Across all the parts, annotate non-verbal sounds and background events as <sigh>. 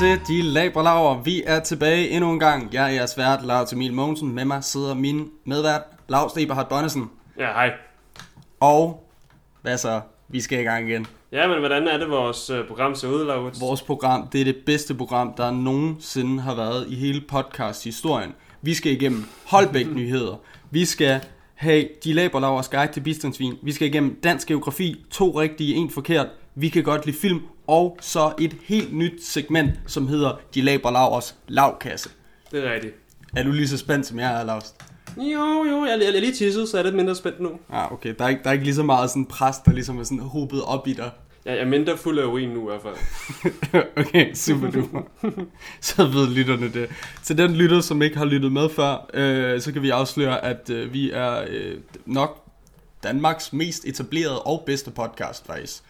Til De Labre Laver. Vi er tilbage endnu en gang. Jeg er jeres vært, Lars Emil Mogensen. Med mig sidder min medvært, Lars Eberhard Bonnesen. Ja, hej. Og hvad så? Vi skal i gang igen. Ja, men hvordan er det, vores øh, program ser ud, Laurits? Vores program, det er det bedste program, der nogensinde har været i hele podcast-historien. Vi skal igennem Holbæk-nyheder. Vi skal have De Labre Lavers guide til bistandsvin. Vi skal igennem dansk geografi. To rigtige, en forkert. Vi kan godt lide film. Og så et helt nyt segment, som hedder De Labre Lavers lavkasse. Det er rigtigt. Er du lige så spændt, som jeg er, Lars? Jo, jo, jeg, jeg er lige tisset, så er det mindre spændt nu. Ah, okay. Der er, ikke, der er ikke lige så meget sådan pres, der ligesom er sådan hobet op i dig. Jeg, jeg er mindre fuld af urin nu i hvert fald. <laughs> okay, super duper. <laughs> så ved lytterne det. Til den lytter, som ikke har lyttet med før, øh, så kan vi afsløre, at øh, vi er øh, nok Danmarks mest etablerede og bedste podcast, faktisk.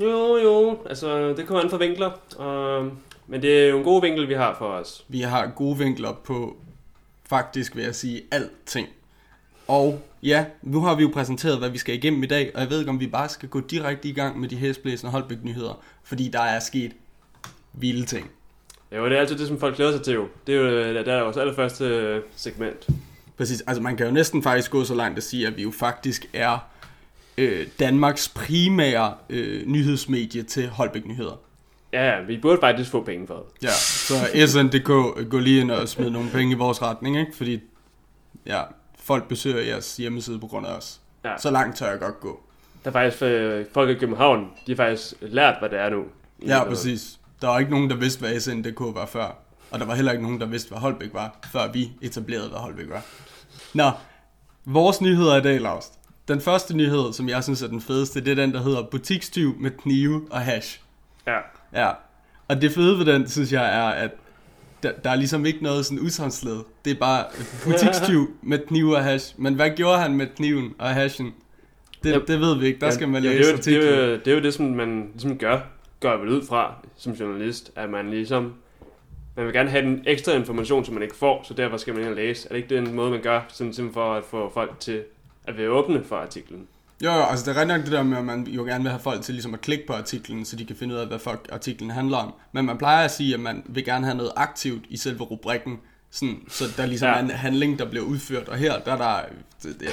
Jo, jo, altså det kommer an fra vinkler. Uh, men det er jo en god vinkel, vi har for os. Vi har gode vinkler på, faktisk vil jeg sige, alting. Og ja, nu har vi jo præsenteret, hvad vi skal igennem i dag, og jeg ved ikke, om vi bare skal gå direkte i gang med de hæsblæsende Holbæk-nyheder, fordi der er sket vilde ting. Jo, det er altid det, som folk glæder sig til jo. Det er jo øh, det er vores allerførste øh, segment. Præcis, altså man kan jo næsten faktisk gå så langt at sige, at vi jo faktisk er øh, Danmarks primære øh, nyhedsmedie til Holbæk-nyheder. Ja, vi burde faktisk få penge for det. Ja, så SNDK gå lige ind og smid nogle penge i vores retning, ikke? Fordi ja, folk besøger jeres hjemmeside på grund af os. Ja. Så langt tør jeg godt gå. Der er faktisk øh, folk i København, de har faktisk lært, hvad det er nu. Ja, præcis. Der var ikke nogen, der vidste, hvad SNDK var før. Og der var heller ikke nogen, der vidste, hvad Holbæk var, før vi etablerede, hvad Holbæk var. Nå, vores nyheder i dag, Lars. Den første nyhed, som jeg synes er den fedeste, det er den, der hedder butikstyv med knive og hash. Ja. Ja, og det fede ved den, synes jeg, er, at der, der er ligesom ikke noget sådan udsagnsled. Det er bare butikstyv <laughs> med knive og hash. Men hvad gjorde han med kniven og hashen? Det, Ja. det ved vi ikke. Der skal man ja, læse det, er jo, det, er jo, det er jo det, som man ligesom gør, gør vel ud fra som journalist, at man ligesom, man vil gerne have den ekstra information, som man ikke får, så derfor skal man ind og læse. Er det ikke den måde, man gør, sådan simpelthen for at få folk til at være åbne for artiklen? Jo, jo, altså det er nok det der med, at man jo gerne vil have folk til ligesom at klikke på artiklen, så de kan finde ud af, hvad fuck artiklen handler om. Men man plejer at sige, at man vil gerne have noget aktivt i selve rubrikken, sådan, så der ligesom ja. Er en handling, der bliver udført. Og her, der er der,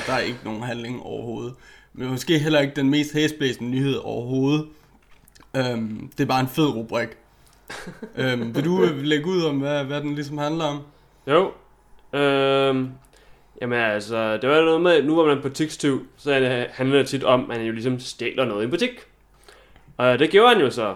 der er ikke nogen handling overhovedet. Men måske heller ikke den mest hæsblæsende nyhed overhovedet. Øhm, det er bare en fed rubrik. øhm, vil du øh, lægge ud om, hvad, hvad den ligesom handler om? Jo. Øhm, jamen altså, det var noget med, nu var man butikstyv, så det- handler det tit om, at man jo ligesom stjæler noget i en butik. Og det gjorde han jo så.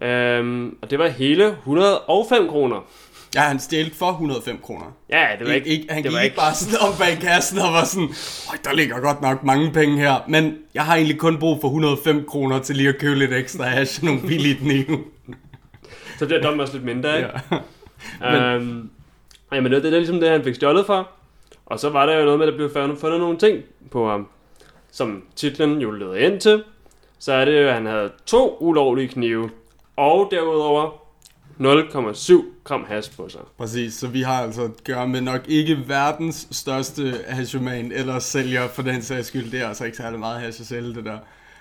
Øhm, og det var hele 105 kroner. Ja, han stjal for 105 kroner. Ja, det var ikke... ikke, han det gik var ikke bare sådan om bag kassen og var sådan, Øj, der ligger godt nok mange penge her, men jeg har egentlig kun brug for 105 kroner til lige at købe lidt ekstra hash og nogle billige knive. Så bliver dommen også lidt mindre, ikke? Ja. <laughs> Men, øhm, jamen, det, det er ligesom det, han fik stjålet for. Og så var der jo noget med, at der blev fundet, nogle ting på ham, som titlen jo leder ind til. Så er det jo, at han havde to ulovlige knive, og derudover 0,7 gram hash på sig. Præcis, så vi har altså at gøre med nok ikke verdens største hashoman eller sælger for den sags skyld. Det er altså ikke særlig meget hash at sælge det der.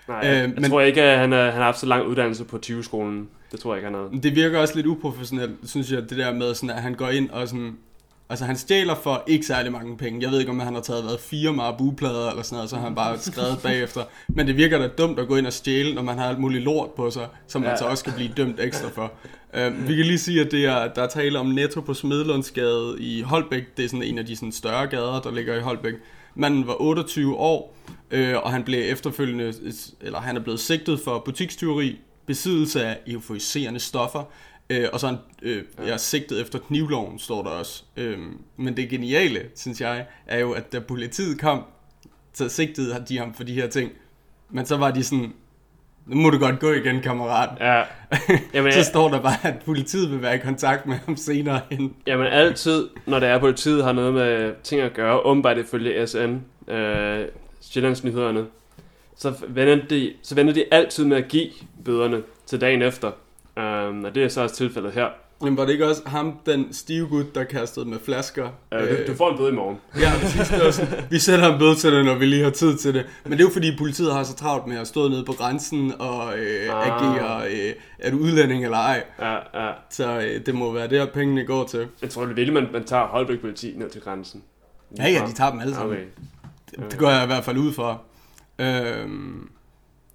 Nej, Øh, jeg men- tror ikke, at han, er, han har haft så lang uddannelse på 20-skolen. Det tror jeg ikke, han havde. Men Det virker også lidt uprofessionelt, synes jeg, det der med, sådan, at han går ind og sådan... Altså, han stjæler for ikke særlig mange penge. Jeg ved ikke, om han har taget været fire marabu-plader eller sådan noget, så har han bare skrevet bagefter. Men det virker da dumt at gå ind og stjæle, når man har alt muligt lort på sig, som man Ja. så også skal blive dømt ekstra for. Uh, vi kan lige sige, at det er, der er tale om Netto på Smedlundsgade i Holbæk. Det er sådan en af de sådan, større gader, der ligger i Holbæk. Manden var 28 år, øh, og han blev efterfølgende, eller han er blevet sigtet for butikstyveri, besiddelse af euforiserende stoffer, øh, og så han øh, ja, sigtet efter knivloven, står der også. Øh, men det geniale, synes jeg, er jo, at da politiet kom, så sigtede de ham for de her ting. Men så var de sådan, nu må du godt gå igen, kammerat. Ja, Jamen, <laughs> så står der bare, at politiet vil være i kontakt med ham senere hen. Jamen altid, når det er politiet har noget med ting at gøre, åbenbart ifølge SN, øh, Sjællandsnyhederne, så vender, de, så vender de altid med at give bøderne til dagen efter. Um, og det er så også tilfældet her. Men var det ikke også ham, den stive gut, der kastede med flasker? Øh, du, du får en bøde i morgen. <laughs> Ja, præcis. Det sådan, vi sætter en bøde til det, når vi lige har tid til det. Men det er jo fordi, politiet har så travlt med at stå nede på grænsen og øh, Ah. agere, øh, er du udlænding eller ej. Ja, ja. Så øh, det må være der, pengene går til. Jeg tror, det vil, man, man tager Holbæk politi ned til grænsen. Ja, ja, de tager dem alle sammen. Okay. Det, det går jeg i hvert fald ud fra. Øhm,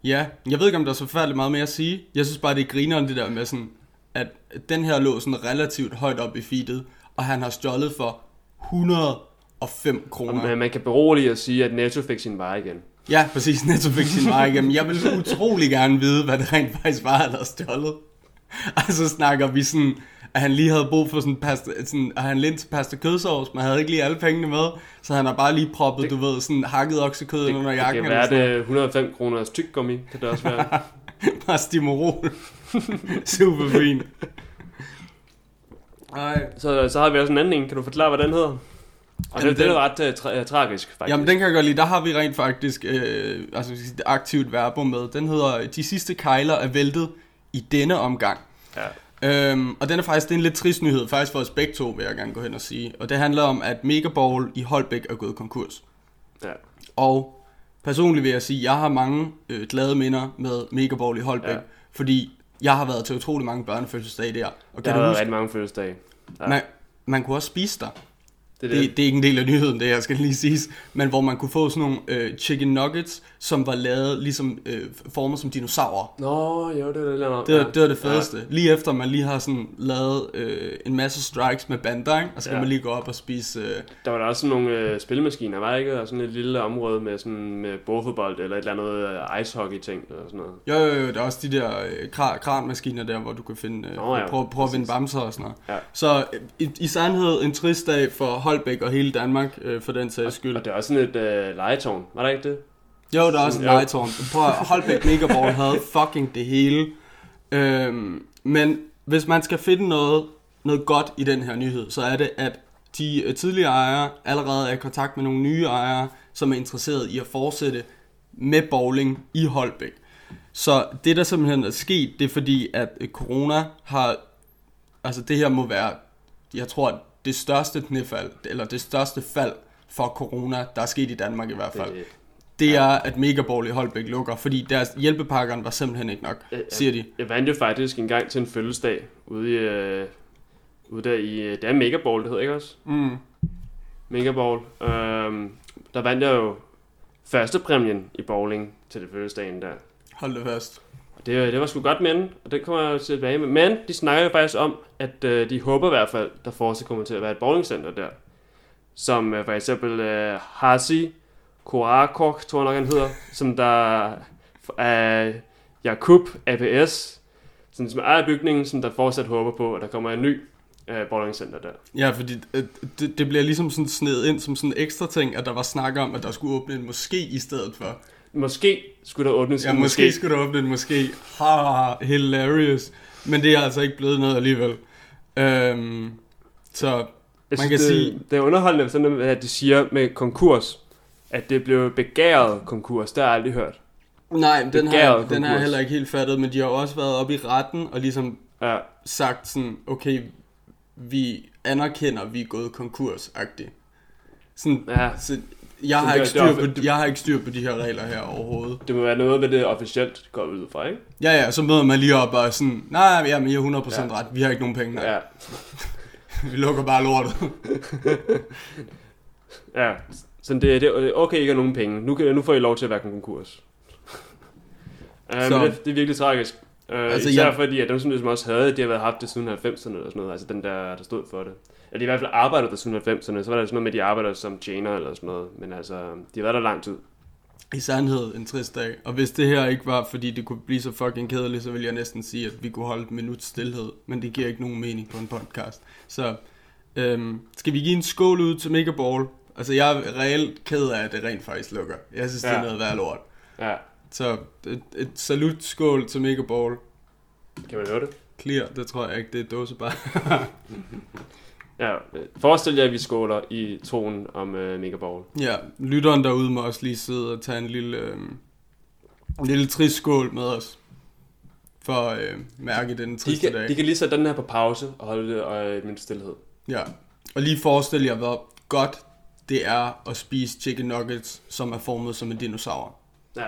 ja, jeg ved ikke, om der er så forfærdeligt meget mere at sige. Jeg synes bare, det er grineren det der med sådan, at den her lå sådan relativt højt op i feedet, og han har stjålet for 105 Og kroner. man, man kan berolige at sige, at Netto fik sin vare igen. Ja, præcis. Netto fik sin vej igennem. Jeg vil utrolig gerne vide, hvad det rent faktisk var, han havde stjålet. Og så snakker vi sådan, at han lige havde brug for sådan pasta, sådan, at han lindte pasta kødsovs, men havde ikke lige alle pengene med, så han har bare lige proppet, Det- du ved, sådan hakket oksekød ind under Det jakken. kan være, det er 105 kroners tyggegummi, kan det også være. <laughs> Bare stimorol. <laughs> Super fint. Ej. så, så har vi også en anden en. Kan du forklare, hvad den hedder? Og Jamen, det, det den- er ret uh, tra- uh, tragisk, faktisk. Jamen, den kan jeg godt lide. Der har vi rent faktisk øh, altså, et aktivt verbum med. Den hedder, de sidste kejler er væltet i denne omgang. Ja. Øhm, og den er faktisk det er en lidt trist nyhed, faktisk for os begge to, vil jeg gerne gå hen og sige. Og det handler om, at Megaball i Holbæk er gået konkurs. Ja. Og personligt vil jeg sige, at jeg har mange øh, glade minder med Megaball i Holbæk, Ja. fordi jeg har været til utrolig mange børnefødselsdage der. Og Der har du været huske, rigtig mange fødselsdage. Ja. man, man kunne også spise der. Det er det. Det, det er ikke en del af nyheden, det her skal lige siges. Men hvor man kunne få sådan nogle øh, chicken nuggets, som var lavet ligesom øh, formet som dinosaurer. Nå, jo, det er det. Det var, det var det fedeste. Ja. Lige efter man lige har sådan lavet øh, en masse strikes med bander, og så kan Ja. man lige gå op og spise... Øh, Der var der også sådan nogle øh, spillemaskiner, var ikke? Og sådan et lille område med sådan med bordfodbold eller et eller andet øh, icehockey-ting eller sådan noget. jo, jo, jo, der er også de der øh, kra- kranmaskiner der, hvor du kan finde... Øh, Nå ja, prøve, prøve at vinde bamser og sådan noget. Ja. Så øh, i, i sandhed en trist dag for Holbæk og hele Danmark, øh, for den sags skyld. Og det er også sådan et øh, legetårn, var der ikke det? Jo, der er også en legetårn. Prøv at Holbæk Megaball havde fucking det hele. Øhm, men hvis man skal finde noget, noget godt i den her nyhed, så er det, at de øh, tidligere ejere allerede er i kontakt med nogle nye ejere, som er interesseret i at fortsætte med bowling i Holbæk. Så det, der simpelthen er sket, det er fordi, at øh, corona har... Altså det her må være, jeg tror, det største knæfald, eller det største fald for corona, der er sket i Danmark i hvert fald Det, det er, at Megaball i Holbæk lukker, fordi deres hjælpepakkerne var simpelthen ikke nok, Ja, ja. siger de. jeg vandt jo faktisk en gang til en fødselsdag ude i... Øh, ude der i... øh, Det er Megaball, det hedder ikke også? Mm. Megaball. Øhm, der vandt jeg jo første præmien i bowling til det fødselsdagen der. Hold det fast. Og det, det var sgu godt minde, og det kommer jeg tilbage med. Men de snakker jo faktisk om, at øh, de håber i hvert fald, der fortsat kommer til at være et bowlingcenter der. Som øh, for eksempel øh, Hasi Korakok, tror jeg nok han hedder, som der er Jakub APS, som, som ejer bygningen, som der fortsat håber på, at der kommer en ny øh, bowlingcenter der. Ja, fordi øh, det, det bliver ligesom sådan sned ind som sådan en ekstra ting, at der var snak om, at der skulle åbne en moské i stedet for. Måske skulle der åbnes Ja, en måske moské. skulle der åbne en moské. Ha, ha, hilarious. Men det er altså ikke blevet noget alligevel. Øhm, så Jeg Man synes, kan det, sige- det er underholdende, sådan, at de siger med konkurs, at det blev begæret konkurs. Det har jeg aldrig hørt. nej, den har, Begæret den har jeg konkurs. heller ikke helt fattet, men de har også været oppe i retten og ligesom Ja, sagt sådan, okay, vi anerkender, vi er gået konkurs-agtigt. Sådan, ja, Så jeg Så har, ikke styr på, jeg har ikke styr på de her regler her overhovedet. det må være noget ved det officielt går ud fra, ikke? Ja, ja, så møder man lige op og sådan, nej, ja, men I har 100% Ja. ret, vi har ikke nogen penge. Ja. Ja, <laughs> Vi lukker bare lortet. ja. <laughs> Så det, det er okay, ikke har nogen penge. Nu, kan, nu får I lov til at være konkurs. <laughs> Uh, Så- men det, det er virkelig tragisk. Uh, Altså, især jeg- fordi, at dem, som ligesom også havde, de har været haft det siden 90'erne eller sådan noget. Altså den der, der stod for det. Eller de i hvert fald arbejdet der siden 90'erne. Så var der sådan noget med, at de arbejder som tjener eller sådan noget. Men altså, de har været der lang tid. I sandhed en trist dag. Og hvis det her ikke var, fordi det kunne blive så fucking kedeligt, så ville jeg næsten sige, at vi kunne holde et minut stillhed. Men det giver ikke nogen mening på en podcast. Så øhm, skal vi give en skål ud til Megaball? Altså, jeg er reelt ked af, at det rent faktisk lukker. Jeg synes, ja. det er Ja. noget værd lort. Ja, Så et, et salut skål til Megaball. kan man høre det? Clear, det tror jeg ikke, det er dåsebar. <laughs> Ja, øh, forestil jer, at vi skåler i troen om uh, Megaball. Ja, lytteren derude må også lige sidde og tage en lille, øh, en lille trist skål med os. for at øh, mærke den De triste kan, dag. de kan lige sætte den her på pause og holde det øh, min stillhed. Ja. Og lige forestil jer, hvor godt det er at spise chicken nuggets, som er formet som en dinosaur. Ja,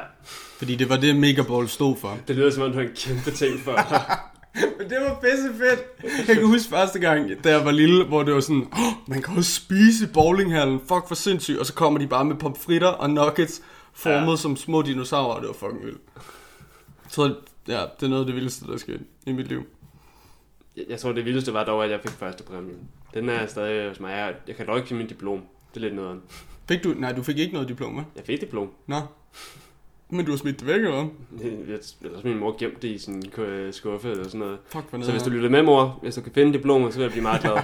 Fordi det var det, Megaball stod for. det lyder som om, du har en kæmpe ting for. <laughs> Men det var pisse fedt. Jeg kan huske første gang, da jeg var lille, hvor det var sådan, oh, man kan også spise i bowlinghallen. Fuck, for sindssygt. Og så kommer de bare med pomfritter og nuggets, formet. Ja. som små dinosaurer. Det var fucking vildt. Så ja, det er noget af det vildeste, der skete i mit liv. jeg, jeg tror, det vildeste var dog, at jeg fik første præmien. Den er stadig hos mig. Jeg, jeg kan dog ikke finde min diplom. Det er lidt noget. Fik du? Nej, du fik ikke noget diplom, hva'? Jeg fik diplom. Nå. Men du har smidt det væk, eller hvad? Jeg, ellers min mor gemte det i sin ku- skuffe eller sådan noget. Fuck, hvor Så hvis du lytter med, mor, hvis du kan finde diplomet, så vil jeg blive meget glad. <laughs>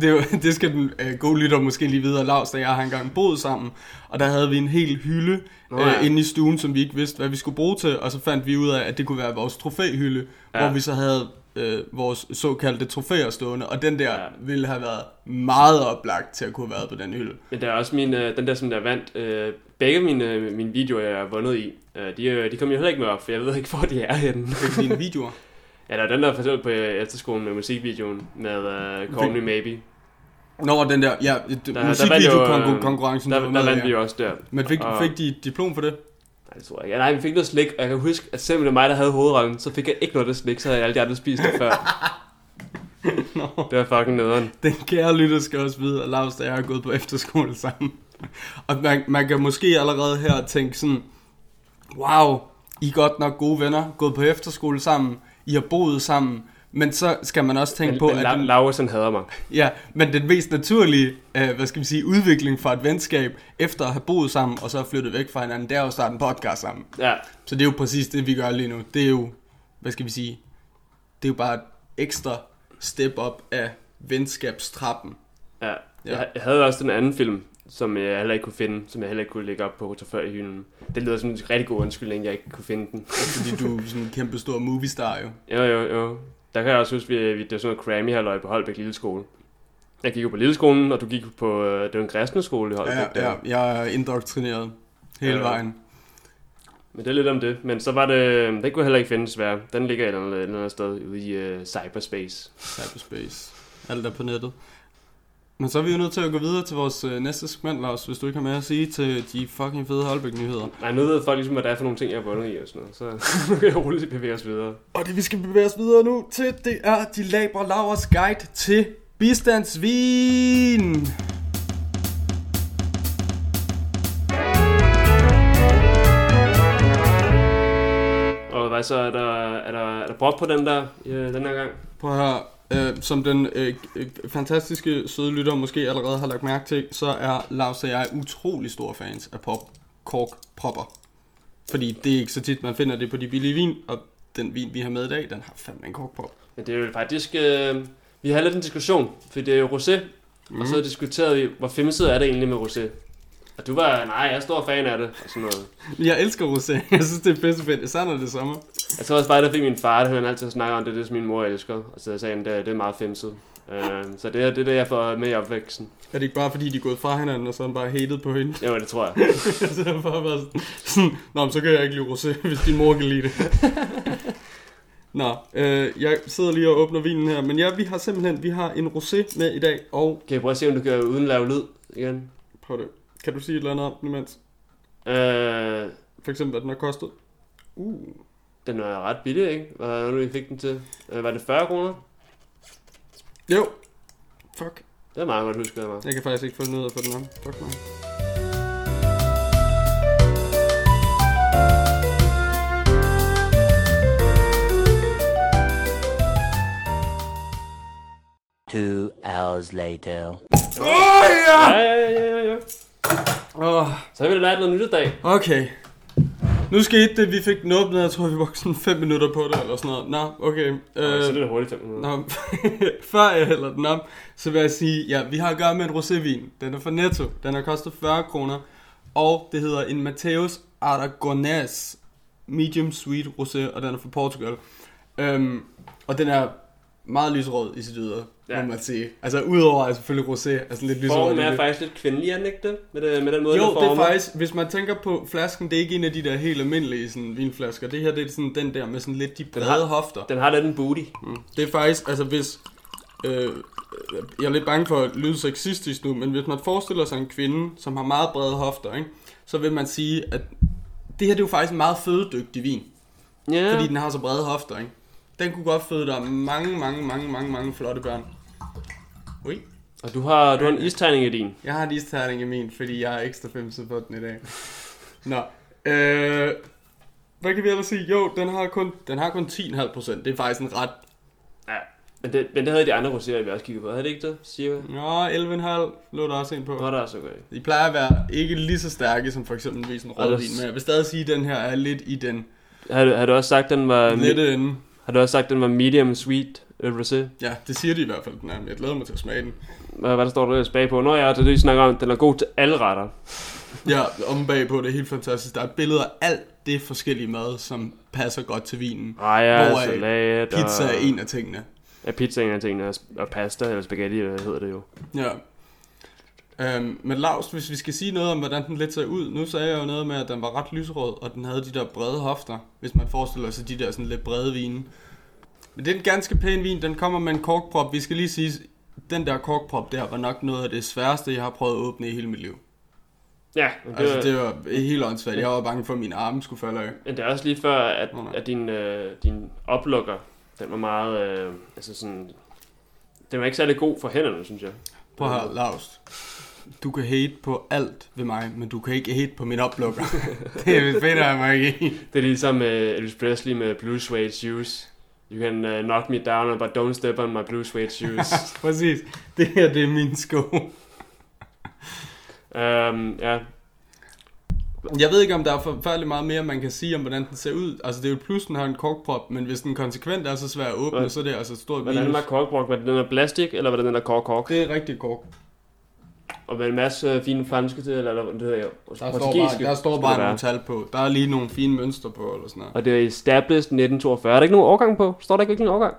det, det skal den øh, gode lytter måske lige videre. Lars og jeg har engang boet sammen, og der havde vi en hel hylde Nå, øh, ja. inde i stuen, som vi ikke vidste, hvad vi skulle bruge til, og så fandt vi ud af, at det kunne være vores trofæhylde. Ja. hvor vi så havde øh, vores såkaldte trofæer stående, og den der ja. Ville have været meget oplagt til at kunne have været på den hylde. Men der er også min, øh, den der, som der vandt. Øh, begge mine, øh, mine videoer, jeg har vundet i, øh, de, øh, de kom jo heller ikke med op, for jeg ved ikke, hvor de er henne. Fik dine videoer. <laughs> ja, der er den der for eksempel på øh, efterskolen med musikvideoen med øh, Call Me Maybe. Nå, den der, ja, Der- der vandt jo, musikvideokonkurrencen. Der, der i, vandt vi jo også der. Men fik, og- fik de diplom for det? Nej, det tror jeg ikke. Nej, vi fik noget slik, og jeg kan huske, at selvom det var mig, der havde hovedrollen, så fik jeg ikke noget af det slik, så havde alle de andre spist det før. <laughs> Nå. Det var fucking nederen. Den kære lytter skal også vide, at Lars og jeg har gået på efterskole sammen. Og man, man kan måske allerede her tænke sådan, wow, I er godt nok gode venner, gået på efterskole sammen, I har boet sammen, men så skal man også tænke på, at La- den, Laursen hader mig. ja, men den mest naturlige, øh, hvad skal vi sige, udvikling for et venskab, efter at have boet sammen, og så flyttet væk fra hinanden, det er jo at starte en podcast sammen. Ja, Så det er jo præcis det, vi gør lige nu. Det er jo, hvad skal vi sige, det er jo bare et ekstra step up af venskabstrappen. ja. Ja. jeg havde også den anden film, som jeg heller ikke kunne finde, som jeg heller ikke kunne lægge op på før i hylden. Det lyder som en rigtig god undskyldning, jeg ikke kunne finde den. Fordi du er sådan en kæmpe stor movie star jo. Jo, jo, jo. Der kan jeg også huske, at vi, det var sådan noget Grammy halløj på Holbæk Lille Skole. Jeg gik jo på Lille Skolen, og du gik på, øh, det var en kristne skole i Holbæk. Ja, der. ja, jeg er indoktrineret hele Ja. vejen. Men det er lidt om det. Men så var det, den kunne heller ikke finde desværre. Den ligger et eller andet, et eller andet sted ude i uh, cyberspace. Cyberspace. Alt er på nettet. Men så er vi jo nødt til at gå videre til vores øh, næste segment, Lars, hvis du ikke har mere at sige til de fucking fede Holbæk-nyheder. Nej, nu ved folk ligesom, hvad der er for nogle ting, jeg har vundet i og sådan noget. Så <laughs> nu kan jeg roligt bevæge os videre. Og det vi skal bevæge os videre nu til, det er de labre lavers guide til bistandsvin. Og hvad så, er der, er der, er der brok på den der, ja, den her gang? Prøv her. Øh, som den øh, øh, fantastiske søde lytter måske allerede har lagt mærke til, så er Lars og jeg utrolig store fans af pop kork propper. Fordi det er ikke så tit, man finder det på de billige vin, og den vin, vi har med i dag, den har fandme en kork pop. Men det er jo faktisk, øh, vi har lidt en diskussion, for det er jo rosé, mm. Mhm. og så diskuterede vi, hvor femset er det egentlig med rosé? Og du var, nej, jeg er stor fan af det, og sådan noget. Jeg elsker rosé. Jeg synes, det er pisse fedt. Især når det er sommer. Jeg tror også bare, der fik min far, det han altid snakker om, det er det, som min mor elsker. Og så sagde han, det, er- det er meget femset. Øh, så det er, det er det, jeg får med i opvæksten. Er det ikke bare fordi, de er gået fra hinanden, og så er han bare hated på hende? Jo, det tror jeg. <laughs> så er det bare været sådan, sådan, Nå, men så kan jeg ikke lide rosé, <laughs> hvis din mor kan lide det. Nå, øh, jeg sidder lige og åbner vinen her. Men ja, vi har simpelthen vi har en rosé med i dag, og Kan jeg prøve at se, om du kan uden lave lyd igen? prøv det. Kan du sige et eller andet om den imens? Øh, For eksempel, hvad den har kostet? Uh, den var ret billig, ikke? Hvad var det, vi fik den til? Øh, var det 40 kroner? jo. Fuck. Det er meget godt husket af mig. Jeg kan faktisk ikke få noget af, hvad den er. Fuck mig. Two hours later. Åh, oh, ja! Ja, ja, ja, ja, ja. Oh, Så har vi da lært noget nyt i dag. okay. Nu skete det, vi fik den åbnet, jeg tror, vi brugte sådan 5 minutter på det, eller sådan noget. Nå, okay. Øh, så er Øh, det hurtigt 5 minutter. Nå, <laughs> før jeg hælder den op, så vil jeg sige, ja, vi har at gøre med en rosévin. Den er fra Netto. Den har kostet 40 kroner. Og det hedder en Mateus Aragonés Medium Sweet Rosé, og den er fra Portugal. Øhm, og den er meget lyserød i sit ydre. Ja. Må man sige. Altså udover at selvfølgelig rosé, altså lidt lyserød. Formen er lidt- faktisk lidt kvindelig, er den ikke det? Med, det, med den måde, Jo, den det er faktisk, hvis man tænker på flasken, det er ikke en af de der helt almindelige sådan, vinflasker. Det her, det er sådan den der med sådan lidt de brede har- hofter. Den har lidt en booty. Mm. Det er faktisk, altså hvis... Øh, jeg er lidt bange for at lyde sexistisk nu, men hvis man forestiller sig en kvinde, som har meget brede hofter, ikke, så vil man sige, at det her det er jo faktisk en meget fødedygtig vin, ja. fordi den har så brede hofter. Ikke? Den kunne godt føde dig mange, mange, mange, mange, mange flotte børn. Ui. Og du har, du har en isterning i din. Jeg har en isterning i min, fordi jeg er ekstra femset på den i dag. <laughs> Nå, øh, hvad kan vi ellers sige? Jo, den har kun, den har kun 10,5 procent. Det er faktisk en ret... Ja. Men det, men det havde de andre roséer, vi også kiggede på. Havde det ikke det, cirka? Nå, 11,5 lå der også ind på. Nå, der er så godt. De plejer at være ikke lige så stærke som for eksempel en rødvin, men jeg vil stadig sige, at den her er lidt i den Har, du- har du også sagt, den var, lette ende. har du også sagt, den var medium sweet øh, rosé? Ja, det siger de i hvert fald, den er. men Jeg glæder mig til at smage den. Hvad, hvad der står der ellers bagpå? Nå ja, det er det, vi snakker om. Den er god til alle retter. <laughs> Ja, om bagpå, det er helt fantastisk. Der er billeder af alt det forskellige mad, som passer godt til vinen. Rejer, Hvoraf salat Pizza og... er en af tingene. Ja, pizza er en af tingene. og- Og pasta, eller spaghetti, eller hvad hedder det jo. Ja. Øhm, men Lars, hvis vi skal sige noget om, hvordan den lidt ser ud. Nu sagde jeg jo noget med, at den var ret lyserød, og den havde de der brede hofter, hvis man forestiller sig de der sådan lidt brede vine. Men det er en ganske pæn vin. Den kommer med en korkprop. Vi skal lige sige, den der korkprop der var nok noget af det sværeste, jeg har prøvet at åbne i hele mit liv. Ja, men det, Altså, var, det var helt åndssvagt. Jeg var bange for, at mine arme skulle falde af. men det er også lige før, at, at din, øh, din oplukker, den var meget, øh, altså sådan, den var ikke særlig god for hænderne, synes jeg. Prøv her, Lars. Du kan hate på alt ved mig, men du kan ikke hate på min oplukker. <laughs> det finder jeg mig ikke i. Det er ligesom uh, Elvis Presley med Blue Suede Shoes. You can uh, knock me down, but don't step on my blue suede shoes. <laughs> Præcis. Det her, det er min sko. um, ja, Jeg ved ikke, om der er forfærdeligt meget mere, man kan sige om, hvordan den ser ud. Altså, det er jo et plus, den har en korkprop, men hvis den konsekvent er så svær at åbne, Hvad- så er det altså et stort hvordan minus. var korkbrok? Var det den der plastik, eller var det den der kork-kork? Det er rigtig kork. Og med en masse øh, fine franske til, eller hvad det hedder, Der står bare, der står bare nogle tal på. Der er lige nogle fine mønstre på, eller sådan noget. Og det er established 1942. Er der ikke nogen årgang på? Står der ikke virkelig en årgang?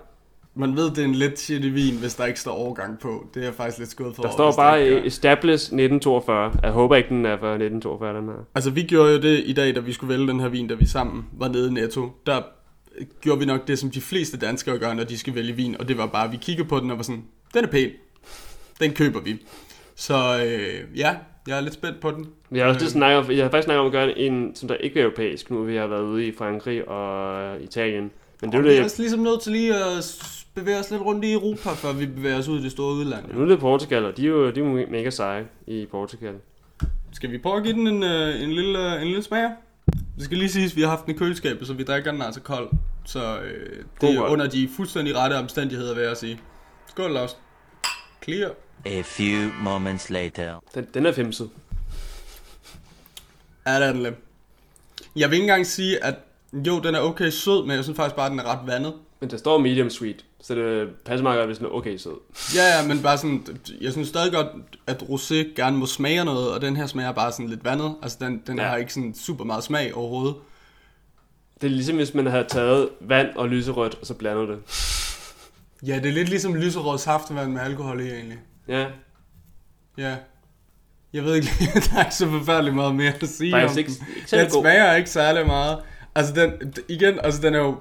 Man ved, det er en lidt shitty vin, hvis der ikke står overgang på. Det er jeg faktisk lidt skuffet Der over, står bare ikke gør. established 1942. Jeg håber ikke, den er fra 1942, den her. Altså, vi gjorde jo det i dag, da vi skulle vælge den her vin, da vi sammen var nede i Netto. Der gjorde vi nok det, som de fleste danskere gør, når de skal vælge vin. Og det var bare, at vi kiggede på den og var sådan, den er pæn. Den køber vi. Så øh, ja, jeg er lidt spændt på den. Vi har også Øh. lidt snakket om, jeg har faktisk snakket om at gøre en, som der ikke er europæisk, nu vi har været ude i Frankrig og øh, Italien. Men det er jo vi er det, også ligesom nødt til lige at bevæge os lidt rundt i Europa, før vi bevæger os ud i det store udland. nu er det Portugal, og de er jo, de er jo mega seje i Portugal. Skal vi prøve at give den en, øh, en, lille, en lille smager? Det skal lige siges, at vi har haft den i køleskabet, så vi drikker den altså kold. Så øh, God det er under de fuldstændig rette omstændigheder, vil jeg sige. Skål, Lars. Clear. A few moments later. Den, den er femset. Ja, det er den lidt. Jeg vil ikke engang sige, at jo, den er okay sød, men jeg synes faktisk bare, at den er ret vandet. Men der står medium sweet, så det passer meget godt, hvis den er okay sød. Ja, ja, men bare sådan, jeg synes stadig godt, at rosé gerne må smage noget, og den her smager bare sådan lidt vandet. Altså, den, den Ja. ja. har ikke sådan super meget smag overhovedet. Det er ligesom, hvis man havde taget vand og lyserødt, og så blandet det. Ja, det er lidt ligesom lyserød saftevand med alkohol i, egentlig. Ja, Ja. Jeg ved ikke, <laughs> der er ikke så forfærdeligt meget mere at sige faktisk om ikke, den. ikke særlig Den god. smager ikke særlig meget. Altså, den, igen, altså, den er jo...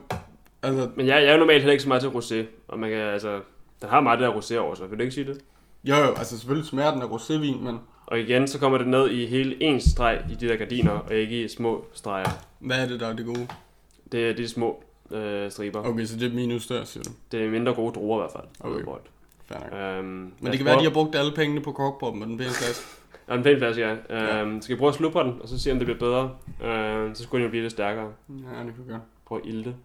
Altså, Men jeg, jeg er jo normalt heller ikke så meget til rosé, og man kan, altså, den har meget det der rosé over sig, vil du ikke sige det? jo, jo, altså selvfølgelig smager den af rosévin, men Og igen, så kommer det ned i hele en streg i de der gardiner, og ikke i små streger. hvad er det, der er det gode? Det er de små øh, striber. Okay. Så det er minus der, siger du. Det er mindre gode druer i hvert fald. Okay. Udbrødt. Øhm, Men det kan være, at de har brugt alle pengene på korkproppen og den pæne flaske. Og en pæn flaske, ja. Øhm, skal vi prøve at slubre den, og så se, om det bliver bedre? Øhm, så skulle den jo blive lidt stærkere. Ja, det kan vi gøre. Prøv at ilde.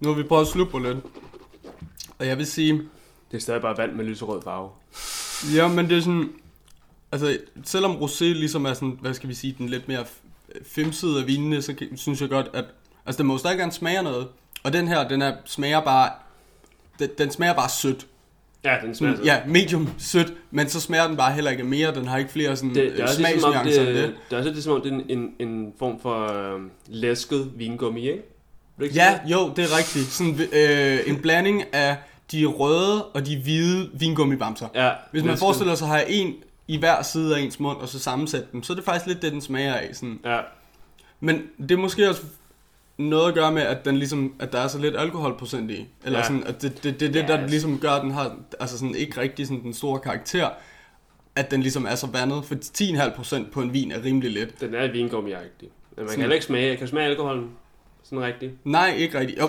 Nu har vi prøvet at sluppe lidt. Og jeg vil sige, Det er stadig bare vand med lyserød farve. ja, men det er sådan... Altså, selvom rosé ligesom er sådan, hvad skal vi sige, den lidt mere f- femside af vinene, så synes jeg godt, at... Altså, den må jo stadig gerne smage noget. Og den her, den her smager bare... Den, den smager bare sødt. Ja, den smager Sådan, ja, medium sødt, men så smager den bare heller ikke mere. Den har ikke flere sådan det, det, er ligesom, om smagsnuancer det, end det, det. det er også ligesom, om det er en, en, en form for øh, læsket vingummi, ikke? ikke Ja, jo, det er rigtigt. Sådan øh, en blanding af de røde og de hvide vingummibamser. Ja, Hvis man forestiller sig at have en i hver side af ens mund, og så sammensætte dem, så er det faktisk lidt det, den smager af. Sådan. Ja, Men det er måske også noget at gøre med, at, den ligesom, at der er så lidt alkoholprocent i. Eller Ja. sådan, at det, det, det, det Ja, der altså. ligesom gør, at den har altså sådan, ikke rigtig sådan, den store karakter, at den ligesom er så vandet. For 10,5% på en vin er rimelig lidt. den er vingummi-agtig. Men man kan Sådan- heller ikke smage, kan du smage alkoholen sådan rigtigt. Nej, ikke rigtigt. Ej,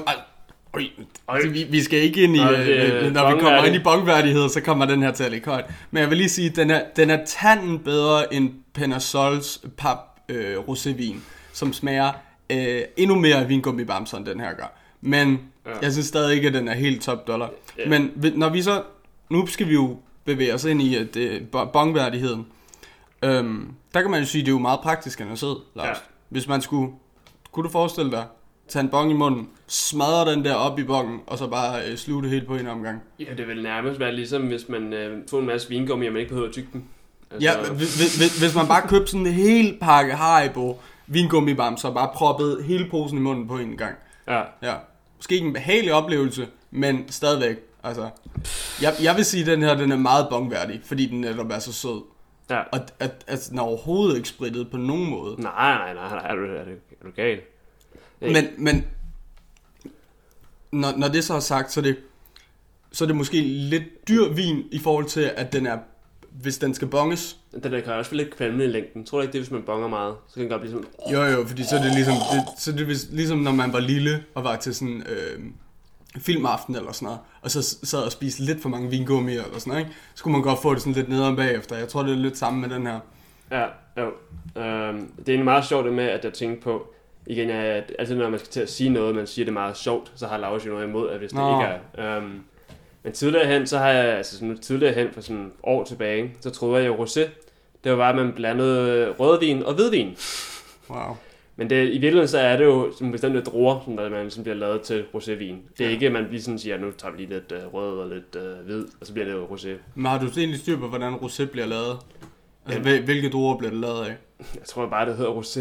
øj, Øj. vi, vi skal ikke ind i, Nå, øh, det øh, når vi kommer ind i bongværdighed, så kommer den her til at ligge højt. Men jeg vil lige sige, den er, den er tanden bedre end Penasols pap øh, rosévin, som smager øh, endnu mere vingummibamser, end den her gør. Men Ja. jeg synes stadig ikke, at den er helt top dollar. Ja. Men når vi så, nu skal vi jo bevæge os ind i at, øh, bo- bongværdigheden. Øhm, der kan man jo sige, at det er jo meget praktisk, at sidde, Lars. Ja. Ja. Hvis man skulle, kunne du forestille dig, tage en bong i munden, smadre den der op i bongen, og så bare øh, sluge det helt på en omgang. Ja, det vil nærmest være ligesom, hvis man øh, får en masse vingummi, og man ikke behøver at tygge dem. Altså, Ja, hvis, hvis, hvis man bare købte sådan en hel pakke Haribo vingummibamser, bare proppede hele posen i munden på en gang. ja. Ja. Måske ikke en behagelig oplevelse, men stadigvæk. Altså, jeg, jeg vil sige, at den her den er meget bongværdig, fordi den netop er så sød. ja. Og at, at den er overhovedet ikke sprittet på nogen måde. Nej, nej, nej, nej, er du, er du, er du gal? Hey. Men, men når, når det så er sagt, så er det, så er det måske lidt dyr vin i forhold til, at den er, hvis den skal bonges. Den der kan også være lidt kvalmende i længden. Tror du ikke det, hvis man bonger meget? Så kan den godt blive sådan... Jo jo, fordi så er det ligesom, det, så er det ligesom når man var lille og var til sådan øh, filmaften eller sådan noget, og så sad og spiste lidt for mange vingummier eller sådan noget, ikke? så kunne man godt få det sådan lidt nederen bagefter. Jeg tror, det er lidt samme med den her. Ja, jo. Øhm, det er egentlig meget sjovt det med, at jeg tænker på, igen, at altid når man skal til at sige noget, man siger det meget sjovt, så har Lars jo noget imod, at hvis det Nå. ikke er. Øhm, men tidligere hen, så har jeg, altså sådan tidligere hen for sådan år tilbage, så troede jeg jo rosé, det var bare, at man blandede rødvin og hvidvin. Wow. Men det, i virkeligheden så er det jo sådan bestemte druer, som der, man ligesom bliver lavet til rosévin. Det er Ja. ikke, at man lige sådan siger, nu tager vi lige lidt øh, rød og lidt øh, hvid, og så bliver det jo rosé. Men har du egentlig styr på, hvordan rosé bliver lavet? Altså, hvil- hvilke druer bliver det lavet af? Jeg tror bare, det hedder rosé.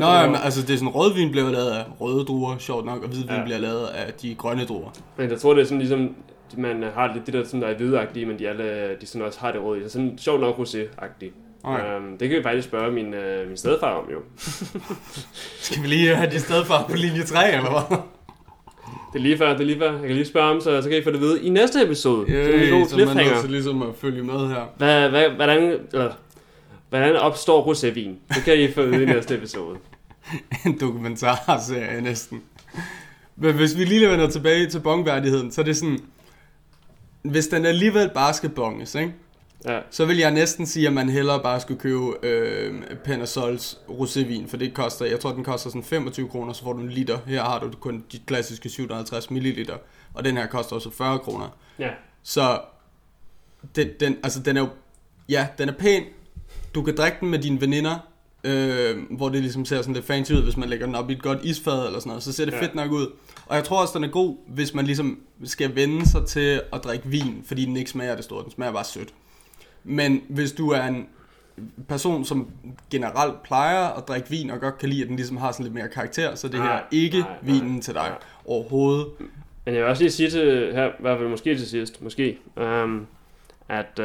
Nå, ja, <laughs> men, altså det er sådan, rødvin bliver lavet af røde druer, sjovt nok, og hvidvin Ja. ja. bliver lavet af de grønne druer. Men jeg tror, det er sådan ligesom, man har lidt det der, sådan, der er hvidagtige, men de, alle, de sådan også har det røde. i. Så sådan sjovt nok rosé-agtigt. Okay. Um, det kan vi faktisk spørge min, uh, min stedfar om jo. <laughs> Skal vi lige have det sted fra på linje 3, eller hvad? Det er lige før, det er lige før. Jeg kan lige spørge ham, så, så kan I få det at vide i næste episode. så er det en god så man er nødt til ligesom at følge med her. Hvad, hvad, hvordan, eller, hvordan opstår rosévin? Det kan I få at vide i næste episode. <laughs> En dokumentarserie næsten. Men hvis vi lige vender tilbage til bongværdigheden, så er det sådan, hvis den alligevel bare skal bonges, ikke? Ja, så vil jeg næsten sige, at man hellere bare skulle købe øh, Panasols rosévin, for det koster, jeg tror den koster sådan 25 kroner, så får du en liter. Her har du kun de klassiske 750 milliliter, og den her koster også 40 kroner. ja. Så den, den, altså den er jo, ja, den er pæn. Du kan drikke den med dine veninder, øh, hvor det ligesom ser sådan lidt fancy ud, hvis man lægger den op i et godt isfad eller sådan noget, så ser det Ja. fedt nok ud. Og jeg tror også, den er god, hvis man ligesom skal vende sig til at drikke vin, fordi den ikke smager det store, den smager bare sødt. Men hvis du er en person, som generelt plejer at drikke vin, og godt kan lide, at den ligesom har sådan lidt mere karakter, så det her Nej, er ikke nej, nej, vinen til dig nej. overhovedet. Men jeg vil også lige sige til, her, i hvert fald måske til sidst, måske, um, at uh,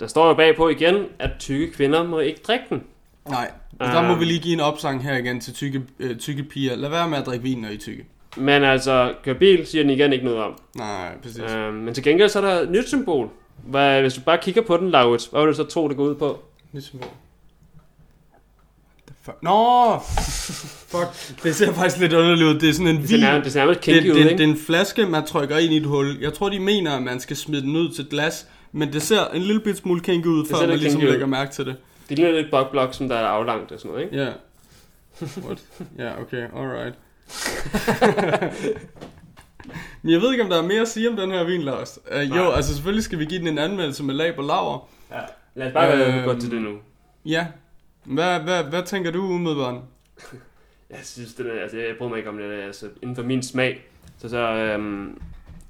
der står jo bagpå igen, at tykke kvinder må ikke drikke den. Nej, og der må Øhm. vi lige give en opsang her igen til tykke, øh, tykke piger. Lad være med at drikke vin, når I tykke. Men altså, kør bil siger den igen ikke noget om. Nej, præcis. Um, men til gengæld så er der et nyt symbol. Hvad, hvis du bare kigger på den, Laurits, hvad vil du så tro, det går ud på? Nyt symbol. Fuck? Nå! <laughs> Fuck, det ser faktisk lidt underligt ud. Det er sådan en Det ser vin. nærmest, det ser nærmest Det, kinky ud, det, ikke? det er en flaske, man trykker ind i et hul. Jeg tror, de mener, at man skal smide den ud til glas. Men det ser en lille bit smule kinky ud, før ser man ligesom lægger mærke til det. Det ligner lidt bokblok, som der er aflangt og sådan noget, ikke? Ja. What? Ja, okay, alright. <laughs> Men jeg ved ikke, om der er mere at sige om den her vin, Lars. Uh, jo, altså selvfølgelig skal vi give den en anmeldelse med lag på laver. Ja. Lad os bare øh, gå til det nu. Ja. Hvad, hvad, hvad tænker du umiddelbart? <laughs> Jeg synes, det er, altså, jeg bryder mig ikke om det. Altså, inden for min smag, så, så, øhm,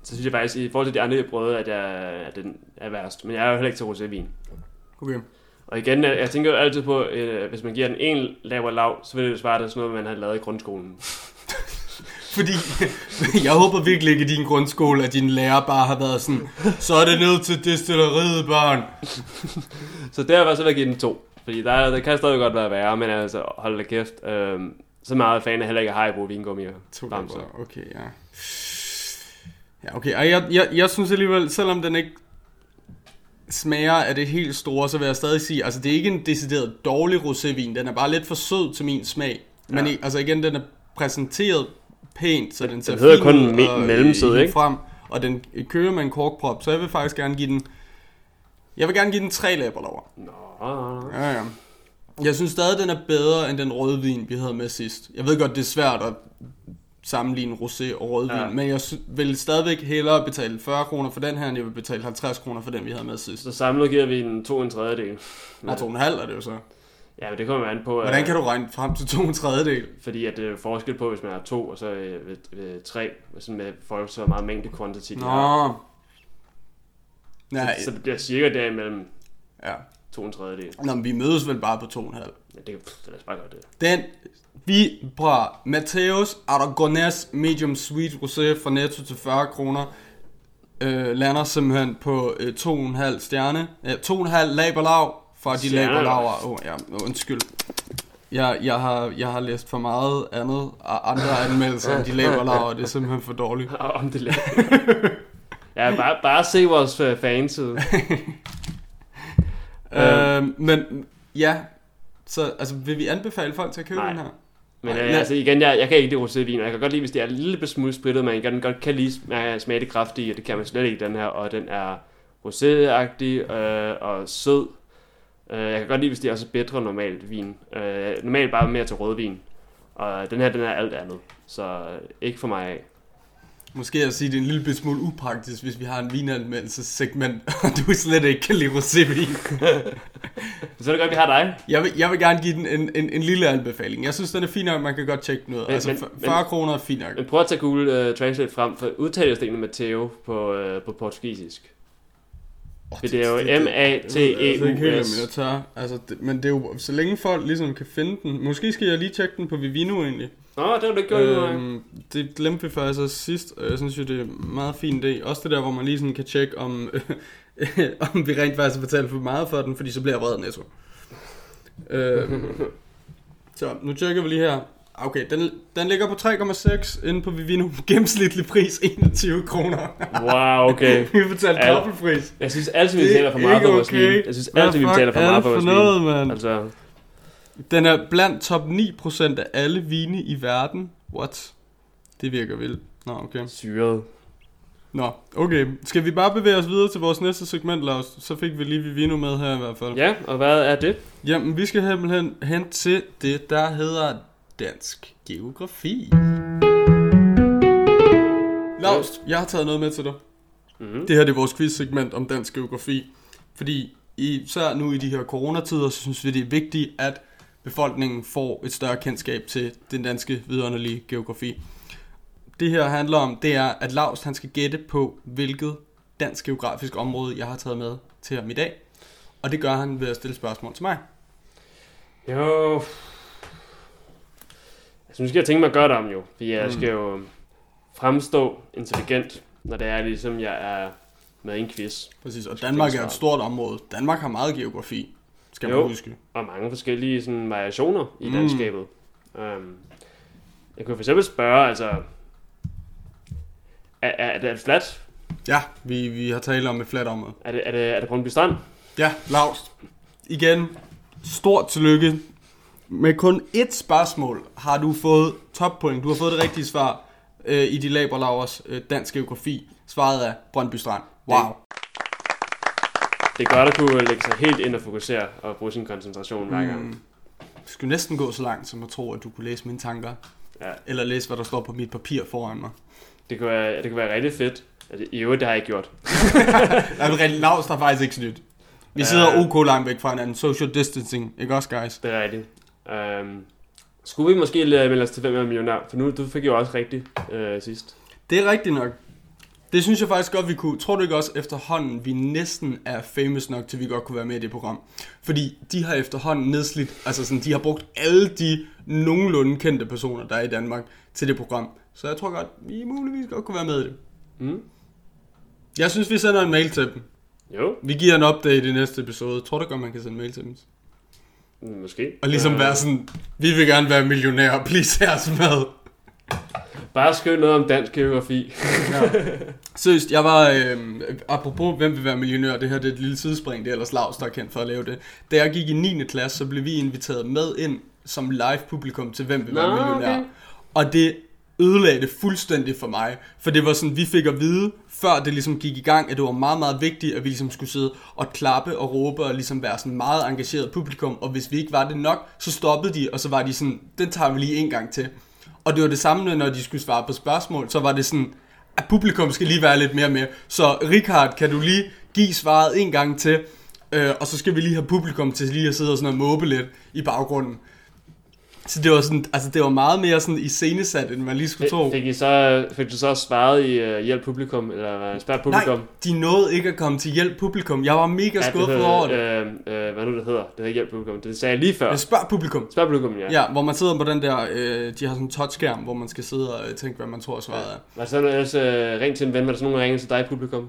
så synes jeg faktisk, i forhold til de andre, jeg prøvede, at, jeg, at den er værst. Men jeg er jo heller ikke til rosévin. Okay. Og igen, jeg, jeg tænker jo altid på, øh, hvis man giver den en lavere lav, så vil det jo svare til sådan noget, man har lavet i grundskolen. <laughs> Fordi <laughs> jeg håber virkelig ikke i din grundskole, at din lærer bare har været sådan, så er det ned til destilleriet, børn. Så derfor så vil give den to. Fordi der, der kan stadig godt være værre, men altså, hold da kæft. Øhm, så meget fan er heller ikke Haribo vingummi og To så okay, ja. Ja, okay. Og jeg, jeg, jeg synes alligevel, selvom den ikke smager af det helt store, så vil jeg stadig sige, altså det er ikke en decideret dårlig rosévin, den er bare lidt for sød til min smag. Men Ja. i, altså igen, den er præsenteret pænt, så den ser hedder fin kun me- og, mellemsød, øh, ikke? Frem, og den kører med en korkprop, så jeg vil faktisk gerne give den, jeg vil gerne give den tre læberlover. Nå, Ja, ja. Jeg synes stadig, den er bedre end den rødvin, vi havde med sidst. Jeg ved godt, det er svært at sammenligne rosé og rødvin, Ja. ja. men jeg vil stadigvæk hellere betale 40 kroner for den her, end jeg vil betale 50 kroner for den, vi havde med sidst. så samlet giver vi en to en tredjedel. To og en halv er det jo så. Ja, men det kommer an på, Hvordan øh, kan du regne frem til to og en tredjedel? fordi at det er forskel på, hvis man har to, og så øh, ved tre, sådan med folk så meget mængde quantity. de har. Nå. Nej, Så, så det bliver cirka derimellem ja. to en tredjedel. Nå, men vi mødes vel bare på to en halv. Ja, det, pff, lad os bare gøre det. Den vi fra Mateus Aragonés Medium Sweet Rosé fra Netto til 40 kroner øh, lander simpelthen på øh, 2,5 stjerne. Ja, 2,5 laberlav fra de laberlaver. Åh, oh, ja, undskyld. Jeg, jeg, har, jeg har læst for meget andet andre anmeldelser end de laberlaver, og det er simpelthen for dårligt. Om det lader. <laughs> ja, bare, bare se vores øh, fanside. <laughs> Øh, men ja, så altså, vil vi anbefale folk til at købe Nej. den her? Men øh, altså igen, jeg, jeg kan ikke lide rosévin, og jeg kan godt lide, hvis det er en lille smule sprittet, men jeg kan godt kan lide smage, smage det kraftige, og det kan man slet ikke den her, og den er roséagtig øh, og sød. Øh, jeg kan godt lide, hvis det er også bedre normalt vin. Øh, normalt bare mere til rødvin, og den her, den er alt andet, så øh, ikke for mig af. Måske jeg sige, det er en lille smule upraktisk, hvis vi har en vinanmeldelsessegment, og du slet ikke kan lide rosévin. Så er det godt, vi har dig. Jeg vil, jeg vil gerne give den en, en, en lille anbefaling. Jeg synes, den er fin nok, man kan godt tjekke den ud. Men- altså, men- f- 40 kroner er fint nok. Men prøv at tage Google uh, Translate frem, for udtales det egentlig Matteo på, uh, på portugisisk. Oh, For det er jo Altså, M-A-T-E-U-S. Altså, det, men det er jo, så længe folk ligesom kan finde den. Måske skal jeg lige tjekke den på Vivino egentlig. Nå, det har du ikke gjort. Øhm, det glemte vi faktisk også sidst, og jeg synes jo, det er en meget fin idé. Også det der, hvor man lige sådan kan tjekke, om, <laughs> om vi rent faktisk har betalt for meget for den, fordi så bliver jeg vred netto. øhm, <laughs> så nu tjekker vi lige her. Okay, den, den ligger på 3,6 inde på Vivino. Gennemsnitlig pris 21 kroner. Wow, okay. <laughs> vi har betalt Al- dobbeltpris. Jeg synes altid, vi er betaler for meget for vores okay. Jeg synes altid, vi betaler for meget det for vores noget, vin. mand? Altså, Den er blandt top 9% af alle vine i verden. What? Det virker vildt. Nå, okay. syret. Nå, okay. Skal vi bare bevæge os videre til vores næste segment, Lars? Så fik vi lige Vivino med her i hvert fald. Ja, og hvad er det? Jamen, vi skal simpelthen hen til det, der hedder dansk geografi. Lars, jeg har taget noget med til dig. Mm-hmm. Det her det er vores quiz-segment om dansk geografi. Fordi især nu i de her coronatider, så synes vi, det er vigtigt, at befolkningen får et større kendskab til den danske vidunderlige geografi. Det her handler om, det er, at Lars han skal gætte på, hvilket dansk geografisk område, jeg har taget med til ham i dag. Og det gør han ved at stille spørgsmål til mig. Jo. Altså, nu skal jeg tænke mig godt om jo. For jeg Mm. skal jo fremstå intelligent, når det er ligesom, jeg er med en quiz. Præcis, og Danmark er et stort område. Danmark har meget geografi, skal man Jo. huske. Og mange forskellige sådan, variationer i Mm. landskabet. Um, jeg kunne for eksempel spørge, altså... Er, er, er det fladt? Ja, vi, vi har talt om et fladt område. Er det, er det, er det Brøndby Strand? Ja, Lars. Igen, stort tillykke. Med kun ét spørgsmål har du fået toppoint. Du har fået det rigtige svar øh, i de laberlavers øh, dansk geografi. Svaret er Brøndby Strand. Wow. Det er godt at kunne lægge sig helt ind og fokusere og bruge sin koncentration hver gang. Mm. Jeg skulle næsten gå så langt, som at tro, at du kunne læse mine tanker. Ja. Eller læse, hvad der står på mit papir foran mig. Det kunne være, det kunne være rigtig fedt. Altså, I øvrigt, det har jeg ikke gjort. Jeg vil rigtig der er faktisk ikke snydt. Vi Ja. sidder ok langt væk fra hinanden. Social distancing, ikke også, guys? Det er rigtigt. Um, skulle vi måske melde os til 5 millionær? For nu, du fik jo også rigtigt øh, sidst. Det er rigtigt nok. Det synes jeg faktisk godt, vi kunne. Tror du ikke også efterhånden, vi næsten er famous nok, til vi godt kunne være med i det program? Fordi de har efterhånden nedslidt, altså sådan, de har brugt alle de nogenlunde kendte personer, der er i Danmark, til det program. Så jeg tror godt, vi muligvis godt kunne være med i det. Mm. Jeg synes, vi sender en mail til dem. Jo, Vi giver en update i næste episode. Tror du godt, man kan sende mail til dem? mm, måske. Og ligesom Øh, være sådan, vi vil gerne være millionærer, please her med. Bare skriv noget om dansk geografi. <laughs> Seriøst, jeg var, øh, apropos hvem vil være millionær, det her det er et lille sidespring, det er ellers Lars, der er kendt for at lave det. Da jeg gik i 9. klasse, så blev vi inviteret med ind som live publikum til hvem vil være Nå, millionær. okay. Og det ødelagde det fuldstændig for mig. For det var sådan, vi fik at vide, før det ligesom gik i gang, at det var meget, meget vigtigt, at vi ligesom skulle sidde og klappe og råbe og ligesom være sådan meget engageret publikum. Og hvis vi ikke var det nok, så stoppede de, og så var de sådan, den tager vi lige en gang til. Og det var det samme, når de skulle svare på spørgsmål, så var det sådan, at publikum skal lige være lidt mere med. Så Richard, kan du lige give svaret en gang til, øh, og så skal vi lige have publikum til lige at sidde og sådan og måbe lidt i baggrunden. Så det var sådan, altså det var meget mere sådan iscenesat, end man lige skulle tro. Fik, I så, fik du så også svaret i uh, hjælp publikum, eller spørg publikum? Nej, de nåede ikke at komme til hjælp publikum. Jeg var mega Ja, skuffet over det. Øh, øh, hvad nu det hedder? Det hedder hjælp publikum. Det sagde jeg lige før. Jeg spørger publikum. Spørg publikum, ja. Ja, hvor man sidder på den der, øh, de har sådan en touchskærm, hvor man skal sidde og øh, tænke, hvad man tror svaret er. Var der så ellers øh, ring til en ven? Var der så nogen, der ringede til dig, publikum?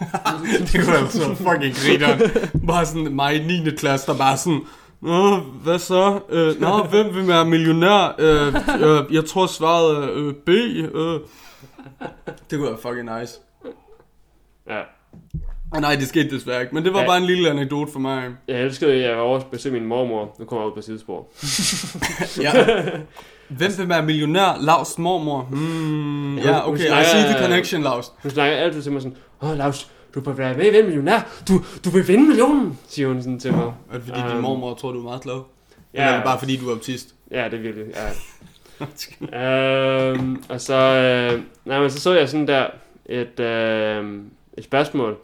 <laughs> det kunne være så fucking griner. Bare sådan mig i 9. klasse, der bare sådan, Nå, hvad så? Øh, nå, <laughs> hvem vil være millionær? Øh, øh, jeg tror svaret er øh, B. Øh. Det kunne være fucking nice. Ja. Og nej, det skete desværre ikke. Men det var Ja. bare en lille anekdote for mig. Jeg elskede, at jeg var over at min mormor. Nu kommer jeg ud på sidespor. <laughs> Ja. Hvem vil være millionær? Lars mormor. Hmm, ja, okay. I see the connection, Lars. Hun snakker altid til mig sådan, Åh, Lars, du bør være med i Vend Millionær. Du, du vil vinde millionen, siger hun sådan til mig. Er det fordi din Um, mormor tror, du er meget klog? Eller er det bare fordi, du er autist? Ja, det er virkelig, ja. <laughs> øhm, og så, øh, nej, men så så jeg sådan der et, øh, et spørgsmål,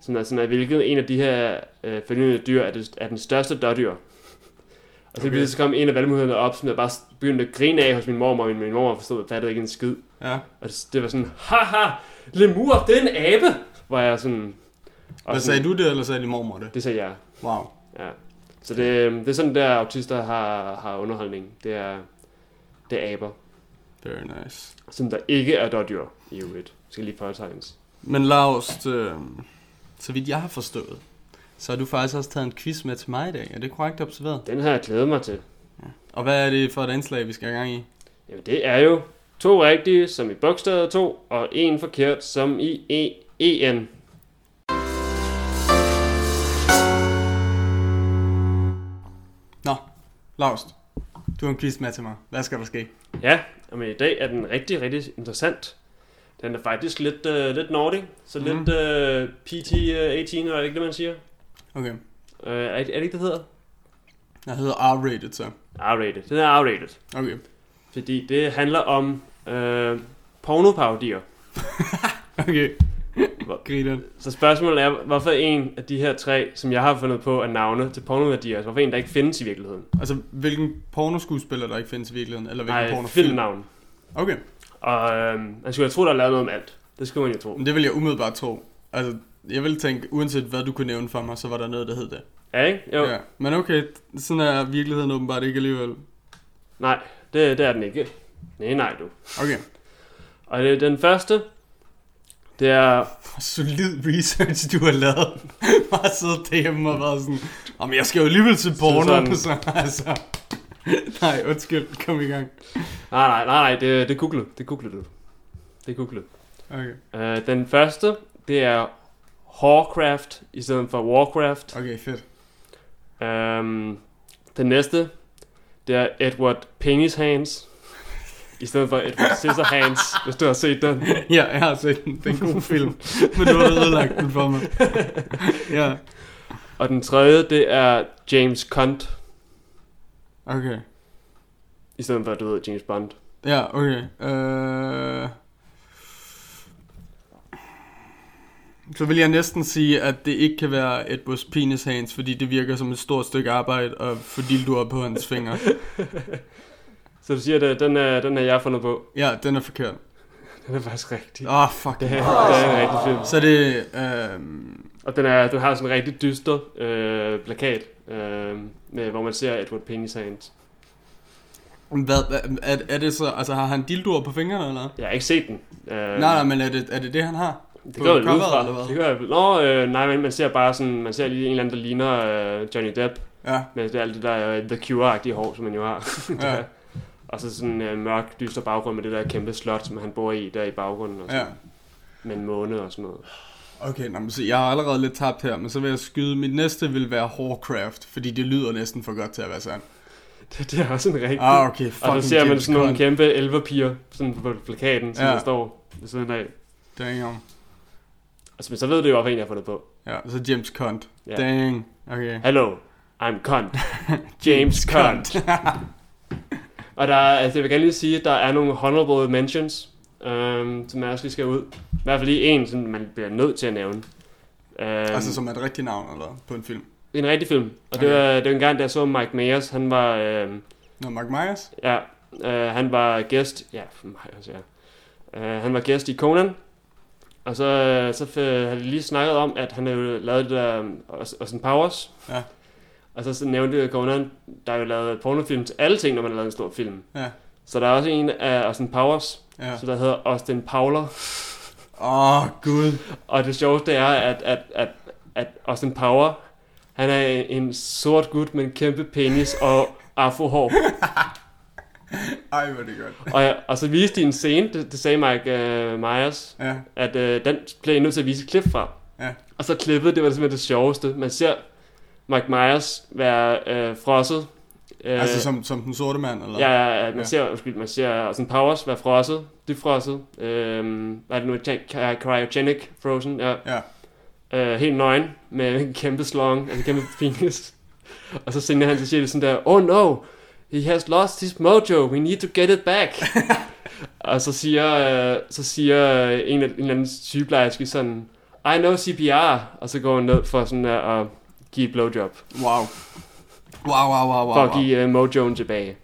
sådan at, sådan at hvilket en af de her øh, følgende dyr er, det, er den største dårdyr. Og så, Okay. så kom en af valgmulighederne op, som jeg bare begyndte at grine af hos min mormor, og min mormor forstod, fattede ikke en skid. Ja. Og det, det var sådan, haha, lemur, det er en abe! Hvor jeg sådan... Hvad sådan, sagde du det, eller sagde din mormor det? Det sagde jeg, Wow. ja. Så det, det er sådan, der autister har, har underholdning. Det er, det er aber. Very nice. Som der ikke er dårdyr i øvrigt. Skal lige påtegnes. Men Lars, øh, så vidt jeg har forstået, så har du faktisk også taget en quiz med til mig i dag. Er det korrekt observeret? Den har jeg glædet mig til. Og hvad er det for et indslag, vi skal have gang i? Jamen, det er jo to rigtige, som i bogstavet 2, og en forkert, som i e en. Nå, Lars, du har en quiz med til mig. Hvad skal der ske? Ja, men i dag er den rigtig, rigtig interessant. Den er faktisk lidt, uh, lidt naughty, så mm. lidt uh, PT-18, er det ikke det, man siger? Okay. Uh, er, det- er det ikke, det hedder? Jeg hedder R-rated, så. R-rated. Den er R-rated. Okay. Fordi det handler om uh, pornoparodier. <laughs> Okay. Hvor- Griner. Så spørgsmålet er, hvorfor en af de her tre, som jeg har fundet på, er navne til pornoværdier, altså hvorfor en, der ikke findes i virkeligheden? Altså, hvilken pornoskuespiller, der ikke findes i virkeligheden? Eller hvilken Nej, pornofilm? filmnavn. Okay. Og øhm, man skulle jo tro, der er lavet noget om alt. Det skulle man jo tro. Men det vil jeg umiddelbart tro. Altså, jeg vil tænke, uanset hvad du kunne nævne for mig, så var der noget, der hed det. Ja, ikke? Jo. Ja. Men okay, sådan er virkeligheden åbenbart ikke alligevel. Nej, det, det er den ikke. Nej, nej, du. Okay. Og det, den første, det er... Solid research, du har lavet. <laughs> Bare siddet derhjemme og været sådan, om jeg skal jo alligevel til porno. sådan. Så, <laughs> altså. Nej, undskyld, kom i gang. Nej, nej, nej, nej, det, det googlede. Det googlede du. Det googlede. Okay, Uh, den første, det er Warcraft i stedet for Warcraft. okay fedt. Um, den næste, det er Edward Penis Hands. I stedet for Edward Scissorhands, hvis du har set den. Ja, jeg har set den. Det er en god film. Men du har ødelagt den for mig. Ja, Og den tredje, det er James Cunt. okay. I stedet for, du ved, James Bond. Ja, okay. Øh... Så vil jeg næsten sige, at det ikke kan være Edwards penis hands, fordi det virker som et stort stykke arbejde at få dildoer på hans fingre. <laughs> Så du siger, at den er, den er jeg fundet på. Ja, den er forkert. <laughs> Den er faktisk rigtig. Åh, oh, fuck. Det er, det er en rigtig film. Så det øh, Og den, er, den har sådan en rigtig dyster øh, plakat, øh, med, hvor man ser Edward Penis Hands. Hvad, er, er det så, altså har han dildoer på fingrene, eller? Jeg har ikke set den. Øh, Nej, nej, men er det, er det det, han har? det går vel ud fra. eller hvad? Det gør jeg. Nå, øh, nej, men man ser bare sådan, man ser lige en eller anden, der ligner øh, Johnny Depp. Ja, Med det, alt det der øh, The Cure-agtige hår, som man jo har. ja, <laughs> og så sådan en øh, mørk, dyster baggrund med det der kæmpe slot, som han bor i der i baggrunden. Og sådan, ja. Med en måne og sådan noget. Okay, nå, men så jeg har allerede lidt tabt her, men så vil jeg skyde, mit næste vil være Warcraft, fordi det lyder næsten for godt til at være sandt. <laughs> Det, det er også en rigtig... Ah, okay, og så ser man sådan nogle kæmpe elverpiger sådan på plakaten, som Ja. der står ved siden af. Damn. Altså, men så ved du jo, hvorfor en jeg har fundet på. Ja, så James Cunt. Ja. Dang. Okay. Hello, I'm Cunt. <laughs> James Cunt. <laughs> Og der er, altså jeg vil gerne lige sige, at der er nogle honorable mentions, øhm, som jeg også lige skal ud. I hvert fald lige en, som man bliver nødt til at nævne. Øhm, altså som er et rigtigt navn, eller på en film. det en rigtig film. Og det, Okay. var, det var en gang, da jeg så Mike Myers. Han var, øhm, Nå, Mark Myers? ja, øh, han var gæst, ja, Myers, ja. Øh, han var gæst i Conan. Og så, øh, så havde de lige snakket om, at han havde lavet det der Aus- Austin Powers. Ja. Og så, så nævnte Conan, der er jo lavet pornofilm til alle ting, når man har lavet en stor film. Ja. Så der er også en af Austin Powers, Ja. så der hedder Austin Powler. Åh, oh, gud. Og det sjoveste er, at, at, at, at Austin Power, han er en sort gut med en kæmpe penis og afrohår. <laughs> Ej, hvor det godt. og, og så viste de en scene, det, det sagde Mike uh, Myers, Ja, at uh, den blev jeg nødt til at vise et klip fra. Ja. Og så klippet, det var simpelthen det sjoveste. Man ser Mike Myers være uh, frosset. Uh, altså som, som den sorte mand, eller? Ja, ja, ja, man Ja. ser, undskyld, man ser Austin Powers være frosset, dybfrosset. Øhm, hvad er det nu? Cryogenic frozen, ja. Ja. Øh, helt nøgen, med en kæmpe slong, altså en kæmpe <laughs> penis. Og så sender han til siger det sådan der, oh no, he has lost his mojo, we need to get it back. <laughs> og så siger, øh, så siger øh, en, en eller anden sygeplejerske sådan, I know CPR, og så går han ned for sådan der at give blowjob, Wow. Wow, wow, wow, wow. for at give uh, mojoen tilbage.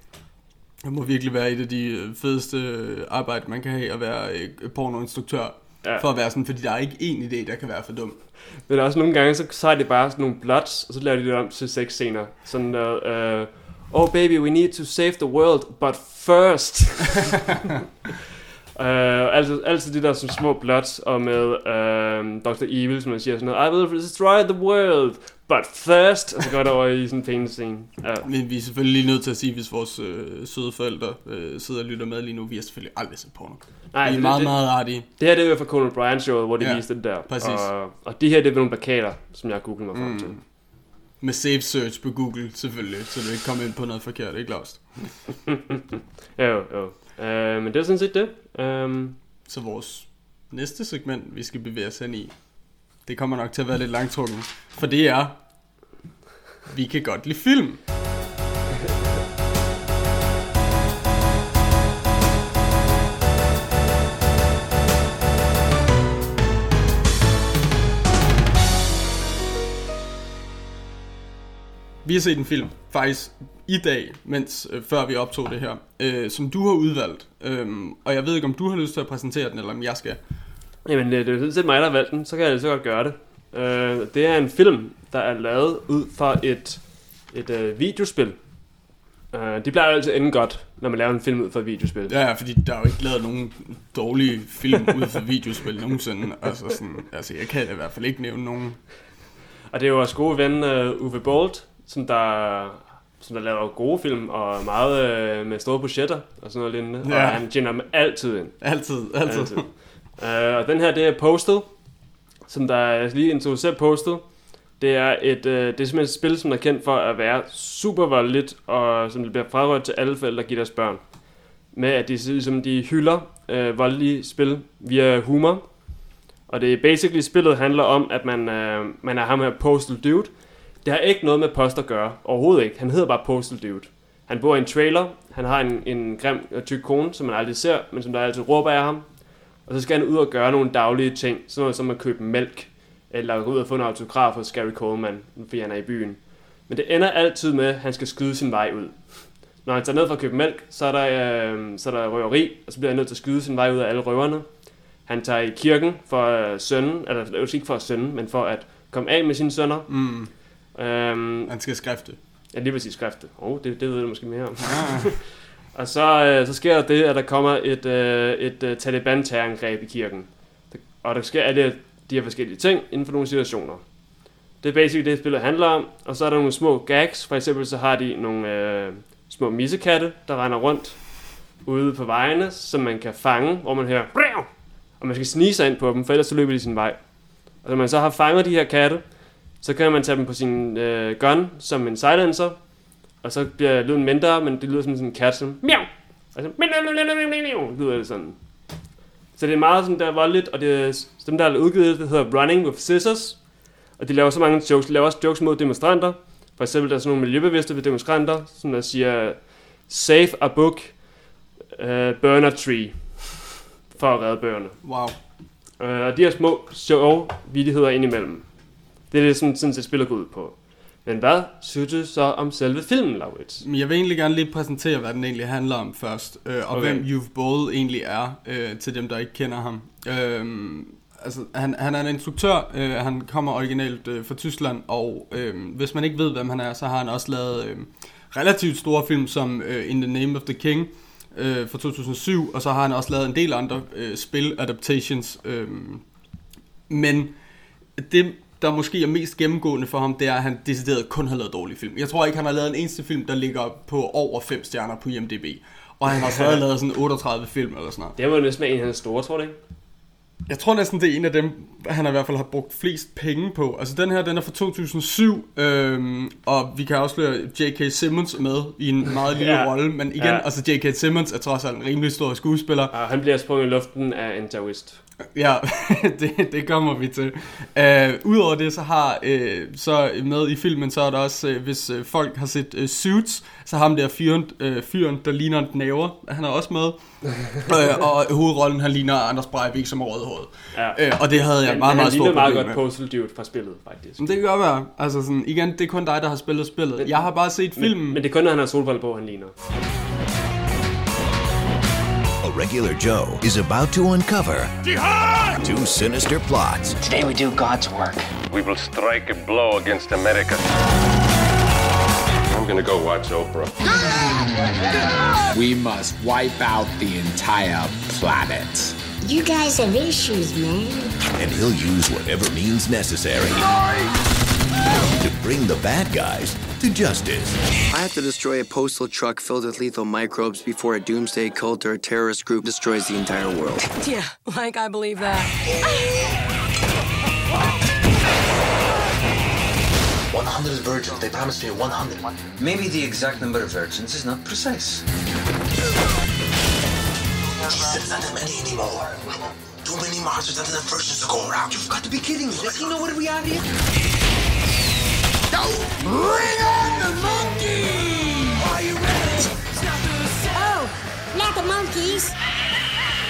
Det må virkelig være et af de øh, fedeste øh, arbejde, man kan have at være øh, pornoinstruktør. Ja. For at være sådan, fordi der er ikke én idé, der kan være for dum. Men der er også nogle gange, så, så er det bare sådan nogle plots, og så laver de det om til seks scener. Sådan noget, uh, oh baby, we need to save the world, but first. uh, <laughs> altid, altid de der sådan små plots, og med uh, Dr. Evil, som man siger sådan noget, I will destroy the world, but first. Og så går det over i sådan en pæne scene. Ja. Men vi er selvfølgelig lige nødt til at sige, hvis vores øh, søde forældre øh, sidder og lytter med lige nu, vi har selvfølgelig aldrig set porno. Nej, vi er det, meget, det, meget artige. det her det er jo fra Conan Bryan showet, hvor de Ja, viste det der. præcis. Og, og de her, det er nogle plakater, som jeg har googlet mig frem til. Mm. Med safe search på Google, selvfølgelig, så du ikke kommer ind på noget forkert, ikke Lost? <laughs> Jo, jo. Uh, men det er sådan set det. Um, Så vores næste segment, vi skal bevæge os hen i, det kommer nok til at være lidt langtrukken. For det er, vi kan godt lide film. Vi har set en film, faktisk i dag, mens øh, før vi optog det her, øh, som du har udvalgt. Øhm, og jeg ved ikke, om du har lyst til at præsentere den, eller om jeg skal. Jamen, det det er sådan set mig, der har valgt den, så kan jeg lige så godt gøre det. Uh, det er en film, der er lavet ud fra et, et uh, videospil. Uh, det plejer jo altid at ende godt, når man laver en film ud fra et videospil. Ja, ja, fordi der er jo ikke lavet nogen dårlige film ud for videospil nogensinde. Altså, sådan, altså jeg kan i hvert fald ikke nævne nogen. Og det er jo vores gode ven uh, Uwe Bolt, som der, som der laver gode film og meget uh, med store budgetter og sådan noget lignende. Ja. Og han tjener dem altid ind. Altid, altid. altid. Uh, og den her, det er Postal, som der er lige introducerer Postal. Det er, et, uh, det er simpelthen et spil, som er kendt for at være super voldeligt, og som bliver frarådet til alle forældre, der giver deres børn. Med at de, ligesom, de hylder uh, voldelige spil via humor. Og det er basically, spillet handler om, at man, uh, man er ham her Postal Dude. Det har ikke noget med post at gøre. Overhovedet ikke. Han hedder bare Postal Dude. Han bor i en trailer. Han har en, en grim og tyk kone, som man aldrig ser, men som der altid råber af ham. Og så skal han ud og gøre nogle daglige ting. Sådan noget som at købe mælk. Eller gå ud og få en autograf hos Gary Coleman, fordi han er i byen. Men det ender altid med, at han skal skyde sin vej ud. Når han tager ned for at købe mælk, så er der, øh, så er der røveri, og så bliver han nødt til at skyde sin vej ud af alle røverne. Han tager i kirken for øh, sønnen, eller det er ikke for sønnen, men for at komme af med sine sønner. Mm, Øhm, han skal skrifte. ja, lige præcis skriftet. Åh, oh, det, det ved du måske mere om. Ah, <laughs> Og så, øh, så sker der det, at der kommer et, øh, et øh, Taliban-terrorangreb i kirken. Og der sker alle de her forskellige ting inden for nogle situationer. Det er basically det, spillet handler om. Og så er der nogle små gags. For eksempel så har de nogle øh, små missekatte, der render rundt ude på vejene, som man kan fange, hvor man hører "Brav!" og man skal snige sig ind på dem, for ellers så løber de sin vej. Og når man så har fanget de her katte, så kan man tage dem på sin øh, gun som en silencer, og så bliver lyden mindre, men det lyder som sådan en kat, som miau, og så lyder det sådan. Så det er meget sådan der voldeligt, og det er, dem der har udgivet det, hedder Running with Scissors, og de laver så mange jokes, de laver også jokes mod demonstranter, for eksempel der er sådan nogle miljøbevidste ved demonstranter, som der siger, save a book, uh, burn a tree, for at redde bøgerne. Wow. Øh, og de her små sjove vidigheder indimellem. Det er det, som sådan set spillet går ud på. Men hvad synes du så om selve filmen, Laurits? Men jeg vil egentlig gerne lige præsentere, hvad den egentlig handler om først, øh, og Okay. hvem You've Bold egentlig er, øh, til dem, der ikke kender ham. Øh, altså, han, han er en instruktør, øh, han kommer originalt øh, fra Tyskland, og øh, hvis man ikke ved, hvem han er, så har han også lavet øh, relativt store film som øh, In the Name of the King øh, fra 2007, og så har han også lavet en del andre øh, spil-adaptations. Øh, men det, der måske er mest gennemgående for ham, det er, at han decideret kun har lavet dårlige film. Jeg tror ikke, han har lavet en eneste film, der ligger på over 5 stjerner på IMDb. Og han har stadig <laughs> lavet sådan 38 film eller sådan noget. Det var jo næsten en af hans store, tror du ikke? Jeg tror næsten, det er en af dem, han i hvert fald har brugt flest penge på. Altså den her, den er fra 2007, øhm, og vi kan afsløre, J.K. Simmons med i en meget lille <laughs> Ja. rolle. Men igen, Ja. altså J.K. Simmons er trods alt en rimelig stor skuespiller. Og han bliver sprunget i luften af en terrorist. Ja, <laughs> det, det kommer vi til. Uh, Udover det, så har uh, så med i filmen, så er der også, uh, hvis uh, folk har set uh, Suits, så har ham der fyren, uh, fyren der ligner en knæver, han er også med. uh, <laughs> og hovedrollen, han ligner Anders Breivik som rødhåret. Ja. Uh, og det havde jeg Men, meget, men meget stor ligner meget godt med. Postal Dude fra spillet, faktisk. Men det kan godt være. Altså sådan, igen, det er kun dig, der har spillet spillet. Jeg har bare set filmen. Men, men det er kun, når han har solbriller på, han ligner. A regular Joe is about to uncover two sinister plots Today we do God's work. We will strike a blow against America. I'm gonna go watch Oprah. We must wipe out the entire planet. You guys have issues, man. and he'll use whatever means necessary to bring the bad guys to justice. I have to destroy a postal truck filled with lethal microbes before a doomsday cult or a terrorist group destroys the entire world. <laughs> Yeah, like I believe that. 100 virgins. They promised me 100. Maybe the exact number of virgins is not precise. Jesus, not that many anymore. Too many monsters, not enough virgins to go around. You've got to be kidding me. Does he know what we have here? Oh, not the monkeys.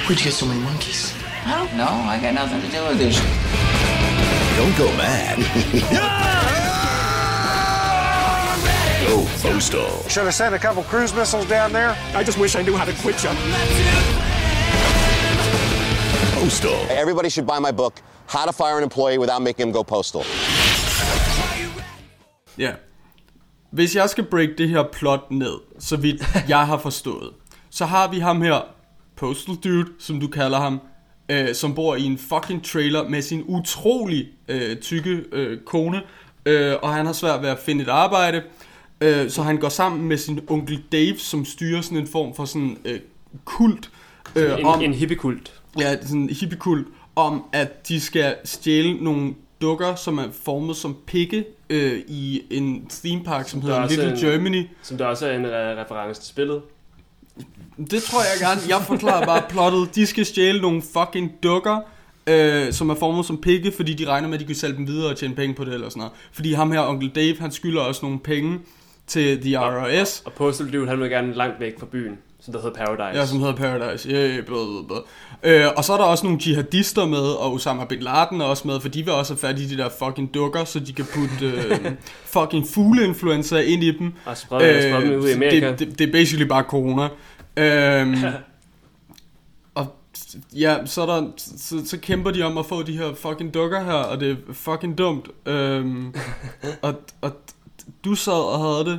Where'd you get so many monkeys? I don't know. I got nothing to do with this. Don't go mad. <laughs> Go postal. Should have sent a couple cruise missiles down there. I just wish I knew how to quit you. Postal. Everybody should buy my book, How to Fire an Employee Without Making Him Go Postal. Ja. Hvis jeg skal break det her plot ned, så vidt <laughs> jeg har forstået, så har vi ham her, Postal Dude, som du kalder ham, øh, som bor i en fucking trailer med sin utrolig øh, tykke øh, kone, øh, og han har svært ved at finde et arbejde, øh, så han går sammen med sin onkel Dave, som styrer sådan en form for sådan øh, kult, øh, En, om, en hippiekult. Ja, sådan en hippiekult om, at de skal stjæle nogle dukker, som er formet som pikke øh, i en theme park, som Der hedder er Little en- Germany. Som der også er en re- reference til spillet. Det tror jeg gerne. Jeg forklarer bare plottet. De skal stjæle nogle fucking dukker, øh, som er formet som pikke, fordi de regner med, at de kan sælge dem videre og tjene penge på det eller sådan noget. Fordi ham her, onkel Dave, han skylder også nogle penge til The RRS. Og Postal Dude, han vil gerne langt væk fra byen, som der hedder Paradise. Ja, som hedder Paradise. Yeah, blah, blah, blah. Øh, og så er der også nogle jihadister med, og Osama Bin Laden er også med, for de vil også have fat i de der fucking dukker, så de kan putte øh, <laughs> fucking fugleinfluenza ind i dem. Og sprede- sprede dem ud i Amerika. Det, det, det er basically bare corona. <laughs> Og ja, så, er der, så, så kæmper de om at få de her fucking dukker her, og det er fucking dumt. Øhm, <laughs> og, og du sad og havde det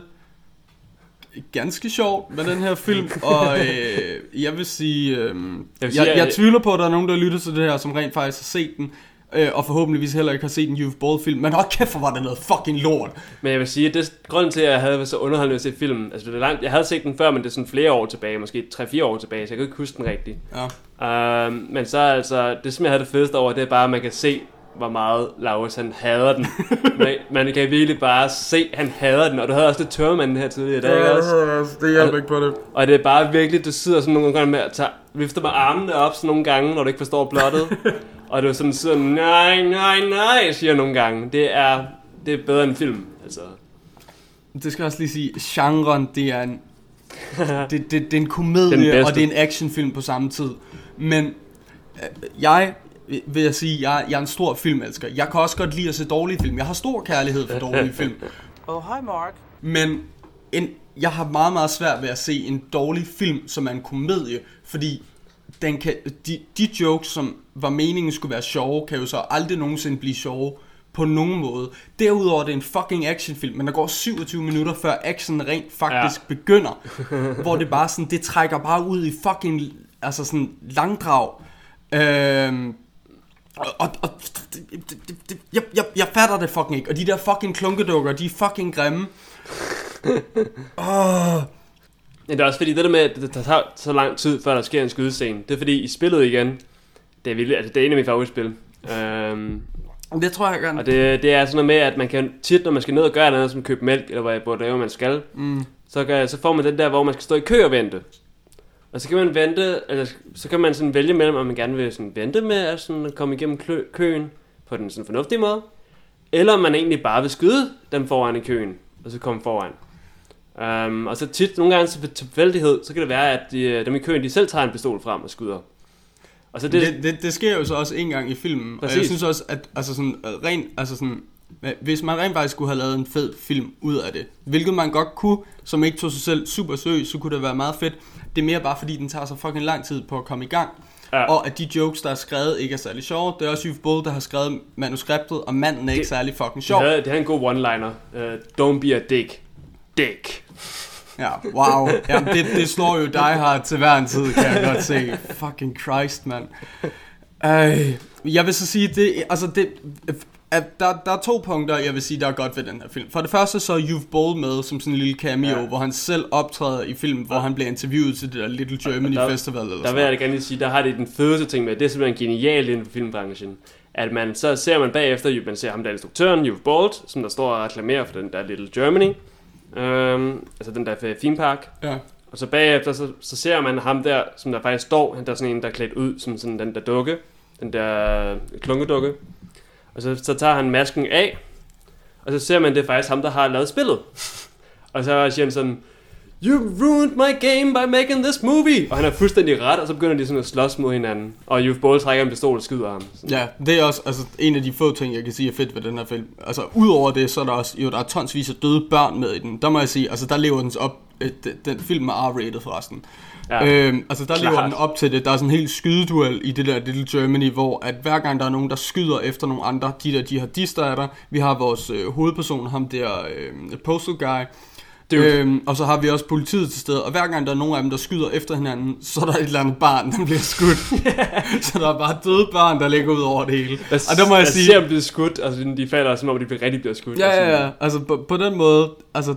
ganske sjovt med den her film, og øh, jeg vil sige, øh, jeg, vil sige, jeg, jeg tvivler på, at der er nogen, der lytter til det her, som rent faktisk har set den, øh, og forhåbentligvis heller ikke har set en Youth Ball film, men hold kæft, hvor var det noget fucking lort. Men jeg vil sige, at det, grunden til, at jeg havde så underholdende at se filmen, altså det er langt, jeg havde set den før, men det er sådan flere år tilbage, måske 3-4 år tilbage, så jeg kan ikke huske den rigtigt. Ja. Um, men så altså, det som jeg havde det fedeste over, det er bare, at man kan se, hvor meget Laurits han hader den. man, man kan virkelig bare se, at han hader den, og du havde også lidt tørmanden her tidligere i dag, ikke også? Det hjælper ikke på det. Og det er bare virkelig, du sidder sådan nogle gange med at tage, vifte med armene op sådan nogle gange, når du ikke forstår plottet. <laughs> og du er sådan sidder, nej, nej, nej, siger nogle gange. Det er, det er bedre end film, altså. Det skal jeg også lige sige, genren, det er en, det, det, det er en Den komedie, og det er en actionfilm på samme tid. Men øh, jeg vil jeg sige, jeg, jeg er en stor filmelsker. Jeg kan også godt lide at se dårlige film. Jeg har stor kærlighed for dårlige film. <laughs> Oh, hi, Mark. Men en, jeg har meget, meget svært ved at se en dårlig film, som er en komedie, fordi den kan, de, de jokes, som var meningen skulle være sjove, kan jo så aldrig nogensinde blive sjove på nogen måde. Derudover er det en fucking actionfilm, men der går 27 minutter før action rent faktisk ja. begynder, <laughs> hvor det bare sådan, det trækker bare ud i fucking, altså sådan langdrag. Øhm, og, og, og det, det, det, det, jeg, jeg, jeg fatter det fucking ikke. Og de der fucking klunkedukker, de er fucking grimme. <laughs> Åh. Men det er også fordi, det der med, at det tager så lang tid, før der sker en skydescene, det er fordi, i spillet igen, det er virkelig, altså det er en af mine favoritspil. Øhm, det tror jeg gerne. Og det, det er sådan noget med, at man kan tit, når man skal ned og gøre noget, som købe mælk, eller hvad hvor man skal, Mm. så, kan, så får man den der, hvor man skal stå i kø og vente. Og så kan man vente, eller så kan man sådan vælge mellem, om man gerne vil sådan vente med at sådan komme igennem klø, køen på den sådan fornuftige måde, eller om man egentlig bare vil skyde dem foran i køen, og så komme foran. Um, og så tit, nogle gange så ved tilfældighed, så kan det være, at de, dem i køen, de selv tager en pistol frem og skyder. Og så det, det, det, det sker jo så også en gang i filmen. Og jeg Præcis. synes også, at altså sådan, øh, rent, altså sådan, øh, hvis man rent faktisk skulle have lavet en fed film ud af det, hvilket man godt kunne, som ikke tog sig selv super seriøst, så kunne det være meget fedt. Det er mere bare fordi, den tager så fucking lang tid på at komme i gang. Ja. Og at de jokes, der er skrevet, ikke er særlig sjove. Det er også Yves Bull, der har skrevet manuskriptet, og manden er ikke særlig fucking sjov. Det det havde en god one-liner. Uh, don't be a dick. Dick. Ja, wow. Jamen, det, det slår jo <laughs> dig her til hver en tid, kan jeg godt se. Fucking Christ, mand. Øh, jeg vil så sige, det, altså det, at der, der er to punkter, jeg vil sige, der er godt ved den her film. For det første så er You've Bold med som sådan en lille cameo, ja. hvor han selv optræder i filmen, hvor han bliver interviewet til det der Little Germany der, Festival. Eller Der sådan vil jeg da gerne lige sige, der har det den fedeste ting med, det er simpelthen genialt inden for filmbranchen. At man, så ser man bagefter, man ser ham der instruktøren, You've Bold, som der står og reklamerer for den der Little Germany. Øhm, altså den der theme park. Ja. Og så bagefter, så, så ser man ham der, som der faktisk står, han der er sådan en, der er klædt ud som sådan den der dukke, den der klunkedukke. Og så, så tager han masken af, og så ser man, det er faktisk ham, der har lavet spillet. <laughs> og så siger han sådan, You ruined my game by making this movie! Og han er fuldstændig ret, og så begynder de sådan at slås mod hinanden. Og You've Ball trækker en pistol og skyder ham. Ja, det er også altså, en af de få ting, jeg kan sige er fedt ved den her film. Altså, udover det, så er der også, jo, der er tonsvis af døde børn med i den. Der må jeg sige, altså, der lever den op, øh, den, den film er R-rated forresten. Ja, øhm, altså, der klart. lever den op til det. Der er sådan en helt skydeduel i det der Little Germany, hvor at hver gang der er nogen, der skyder efter nogle andre, de der jihadister er der. Vi har vores øh, hovedperson, ham der øh, postal guy. Dude. Øhm, og så har vi også politiet til stede, og hver gang der er nogen af dem, der skyder efter hinanden, så er der et eller andet barn, der bliver skudt. <laughs> så der er bare døde børn, der ligger ud over det hele. Jeg, og der må jeg, jeg sige... ser dem blive skudt, altså de falder som om de bliver rigtig bliver skudt. Ja, ja, ja. Altså på, på den måde, altså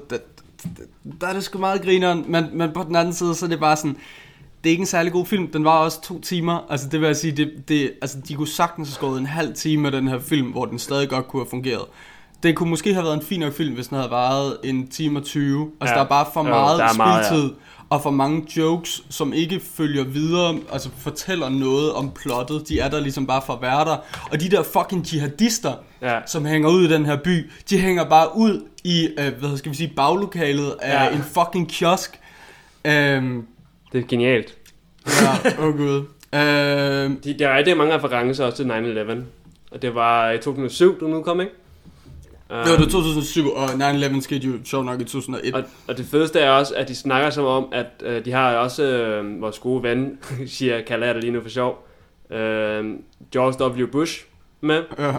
der, er det sgu meget grineren, men, men på den anden side, så er det bare sådan, det er ikke en særlig god film. Den var også to timer. Altså det vil jeg sige, det, det, altså, de kunne sagtens have skåret en halv time af den her film, hvor den stadig godt kunne have fungeret. Det kunne måske have været en fin nok film, hvis den havde varet en time og 20. Altså Ja. der er bare for Jo, meget er meget, spiltid, og for mange jokes, som ikke følger videre, altså fortæller noget om plottet. De er der ligesom bare for at være der. Og de der fucking jihadister, Ja. som hænger ud i den her by, de hænger bare ud i, øh, hvad skal vi sige, baglokalet af Ja. en fucking kiosk. Øhm, Det er genialt. ja, åh oh gud. Øhm, De, der er rigtig mange referencer også til 9-11. Og det var i 2007, du nu kom, ikke? det var det 2007, og 9-11 skete jo sjovt nok i 2001. Og, og det fedeste er også, at de snakker som om, at øh, de har også øh, vores gode ven, <laughs> siger, kalder jeg det lige nu for sjov, øh, George W. Bush med, Ja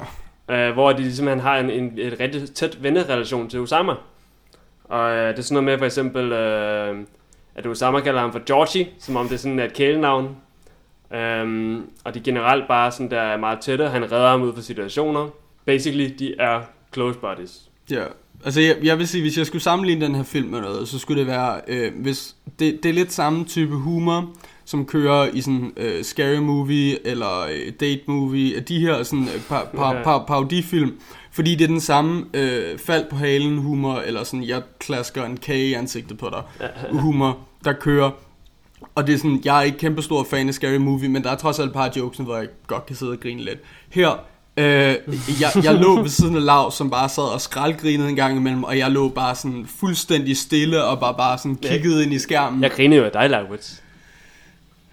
øh, hvor de ligesom, simpelthen har en, en et rigtig tæt vennerelation til Osama. Og øh, det er sådan noget med for eksempel, øh, at Osama kalder ham for Georgie, som om det er sådan et kælenavn. Øh, og de generelt bare sådan der er meget tætte. Han redder ham ud fra situationer. Basically, de er close buddies. Ja, altså jeg, jeg vil sige, hvis jeg skulle sammenligne den her film med noget, så skulle det være, øh, hvis det, det er lidt samme type humor, som kører i sådan øh, scary movie eller øh, date movie, de her sådan øh, par, par, par, parodifilm, fordi det er den samme øh, fald på halen humor, eller sådan, jeg klasker en kage i ansigtet på dig humor, der kører. Og det er sådan, jeg er ikke kæmpe stor fan af Scary Movie, men der er trods alt et par jokes, hvor jeg godt kan sidde og grine lidt. Her, øh, jeg, jeg lå ved siden af Lav, som bare sad og skraldgrinede en gang imellem, og jeg lå bare sådan fuldstændig stille, og bare, bare sådan kiggede ind i skærmen. Jeg griner jo af dig, Laurits.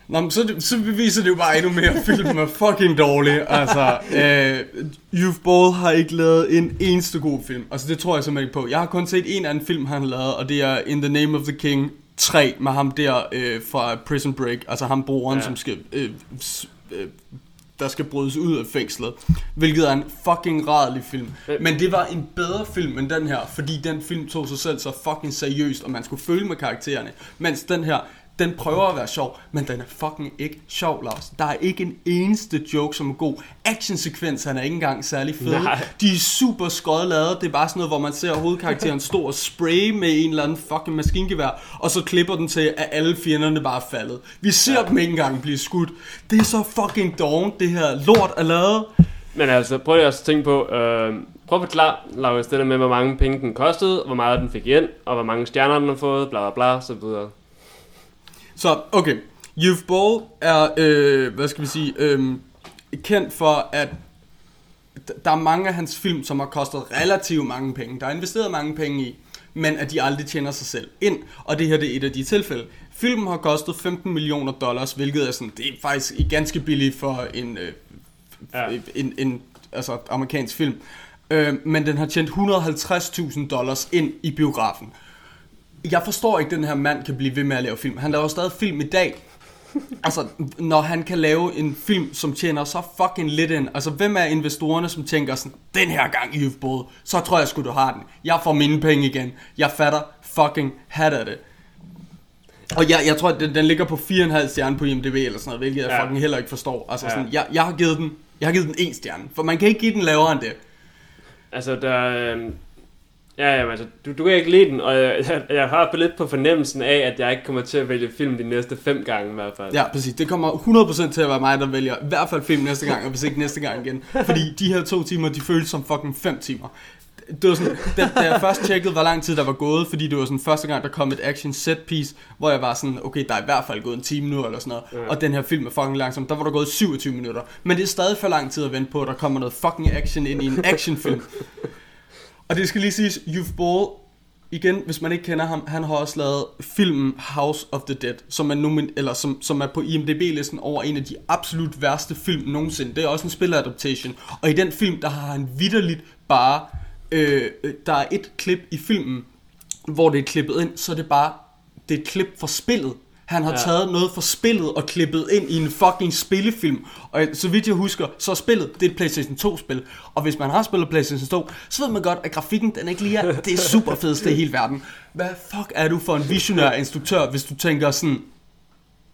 Nå, men så, så beviser det jo bare endnu mere, at filmen er fucking dårlig. Altså, øh, Youth Ball har ikke lavet en eneste god film. Altså, det tror jeg simpelthen ikke på. Jeg har kun set en anden film, han har lavet, og det er In the Name of the King 3, med ham der øh, fra Prison Break. Altså ham broren, ja. som skal... Øh, øh, der skal brydes ud af fængslet. Hvilket er en fucking rædelig film. Men det var en bedre film end den her, fordi den film tog sig selv så fucking seriøst, og man skulle følge med karaktererne. Mens den her, den prøver at være sjov, men den er fucking ikke sjov, Lars. Der er ikke en eneste joke, som er god. Actionsekvenserne er ikke engang særlig fede. Nej. De er super skødt lavet. Det er bare sådan noget, hvor man ser hovedkarakteren stå og spray med en eller anden fucking maskingevær, og så klipper den til, at alle fjenderne bare er faldet. Vi ser ja. dem ikke engang blive skudt. Det er så fucking dårligt, det her lort er lavet. Men altså, prøv lige også at tænke på, øh, prøv at forklare, Laurits, det der med, hvor mange penge den kostede, hvor meget den fik ind, og hvor mange stjerner den har fået, bla bla bla, så videre. Så, okay. Youth Ball er, øh, hvad skal vi sige, øh, kendt for, at der er mange af hans film, som har kostet relativt mange penge. Der er investeret mange penge i, men at de aldrig tjener sig selv ind. Og det her det er et af de tilfælde. Filmen har kostet 15 millioner dollars, hvilket er sådan, det er faktisk ganske billigt for en, øh, Ja. en, en altså amerikansk film. Øh, men den har tjent 150.000 dollars ind i biografen. Jeg forstår ikke, at den her mand kan blive ved med at lave film. Han laver stadig film i dag. <laughs> Altså, når han kan lave en film, som tjener så fucking lidt ind. Altså, hvem er investorerne, som tænker sådan, den her gang, Yves Bode, så tror jeg sgu, du har den. Jeg får mine penge igen. Jeg fatter fucking hat af det. Og jeg, jeg tror, at den, den ligger på 4,5 stjerne på IMDb eller sådan noget, hvilket jeg Ja. fucking heller ikke forstår. Altså, Ja. sådan, jeg, jeg, har givet den, jeg har givet den en stjerne, for man kan ikke give den lavere end det. Altså, der... Ja, jamen, altså, du, du kan ikke lide den, og jeg, jeg, jeg har på lidt på fornemmelsen af, at jeg ikke kommer til at vælge film de næste fem gange i hvert fald. Ja, præcis. Det kommer 100% til at være mig, der vælger i hvert fald film næste gang, og hvis ikke næste gang igen. Fordi de her to timer, de føles som fucking fem timer. Det var sådan, da, da jeg først tjekkede, hvor lang tid der var gået, fordi det var sådan første gang, der kom et action set piece, hvor jeg var sådan, okay, der er i hvert fald gået en time nu, eller sådan noget, Ja. og den her film er fucking langsom, der var der gået 27 minutter. Men det er stadig for lang tid at vente på, at der kommer noget fucking action ind i en actionfilm. <laughs> Og det skal lige siges, Youth Ball, igen, hvis man ikke kender ham, han har også lavet filmen House of the Dead, som er, nomin- eller som, som er på IMDb-listen over en af de absolut værste film nogensinde. Det er også en spilleradaptation. Og i den film, der har han vidderligt bare... Øh, øh, der er et klip i filmen, hvor det er klippet ind, så er det bare... Det er et klip fra spillet. Han har Ja. taget noget fra spillet og klippet ind i en fucking spillefilm. Og så vidt jeg husker, så er spillet, det er et PlayStation 2-spil. Og hvis man har spillet PlayStation 2, så ved man godt, at grafikken, den ikke lige er <laughs> det er super fedeste i hele verden. Hvad fuck er du for en visionær instruktør, hvis du tænker sådan,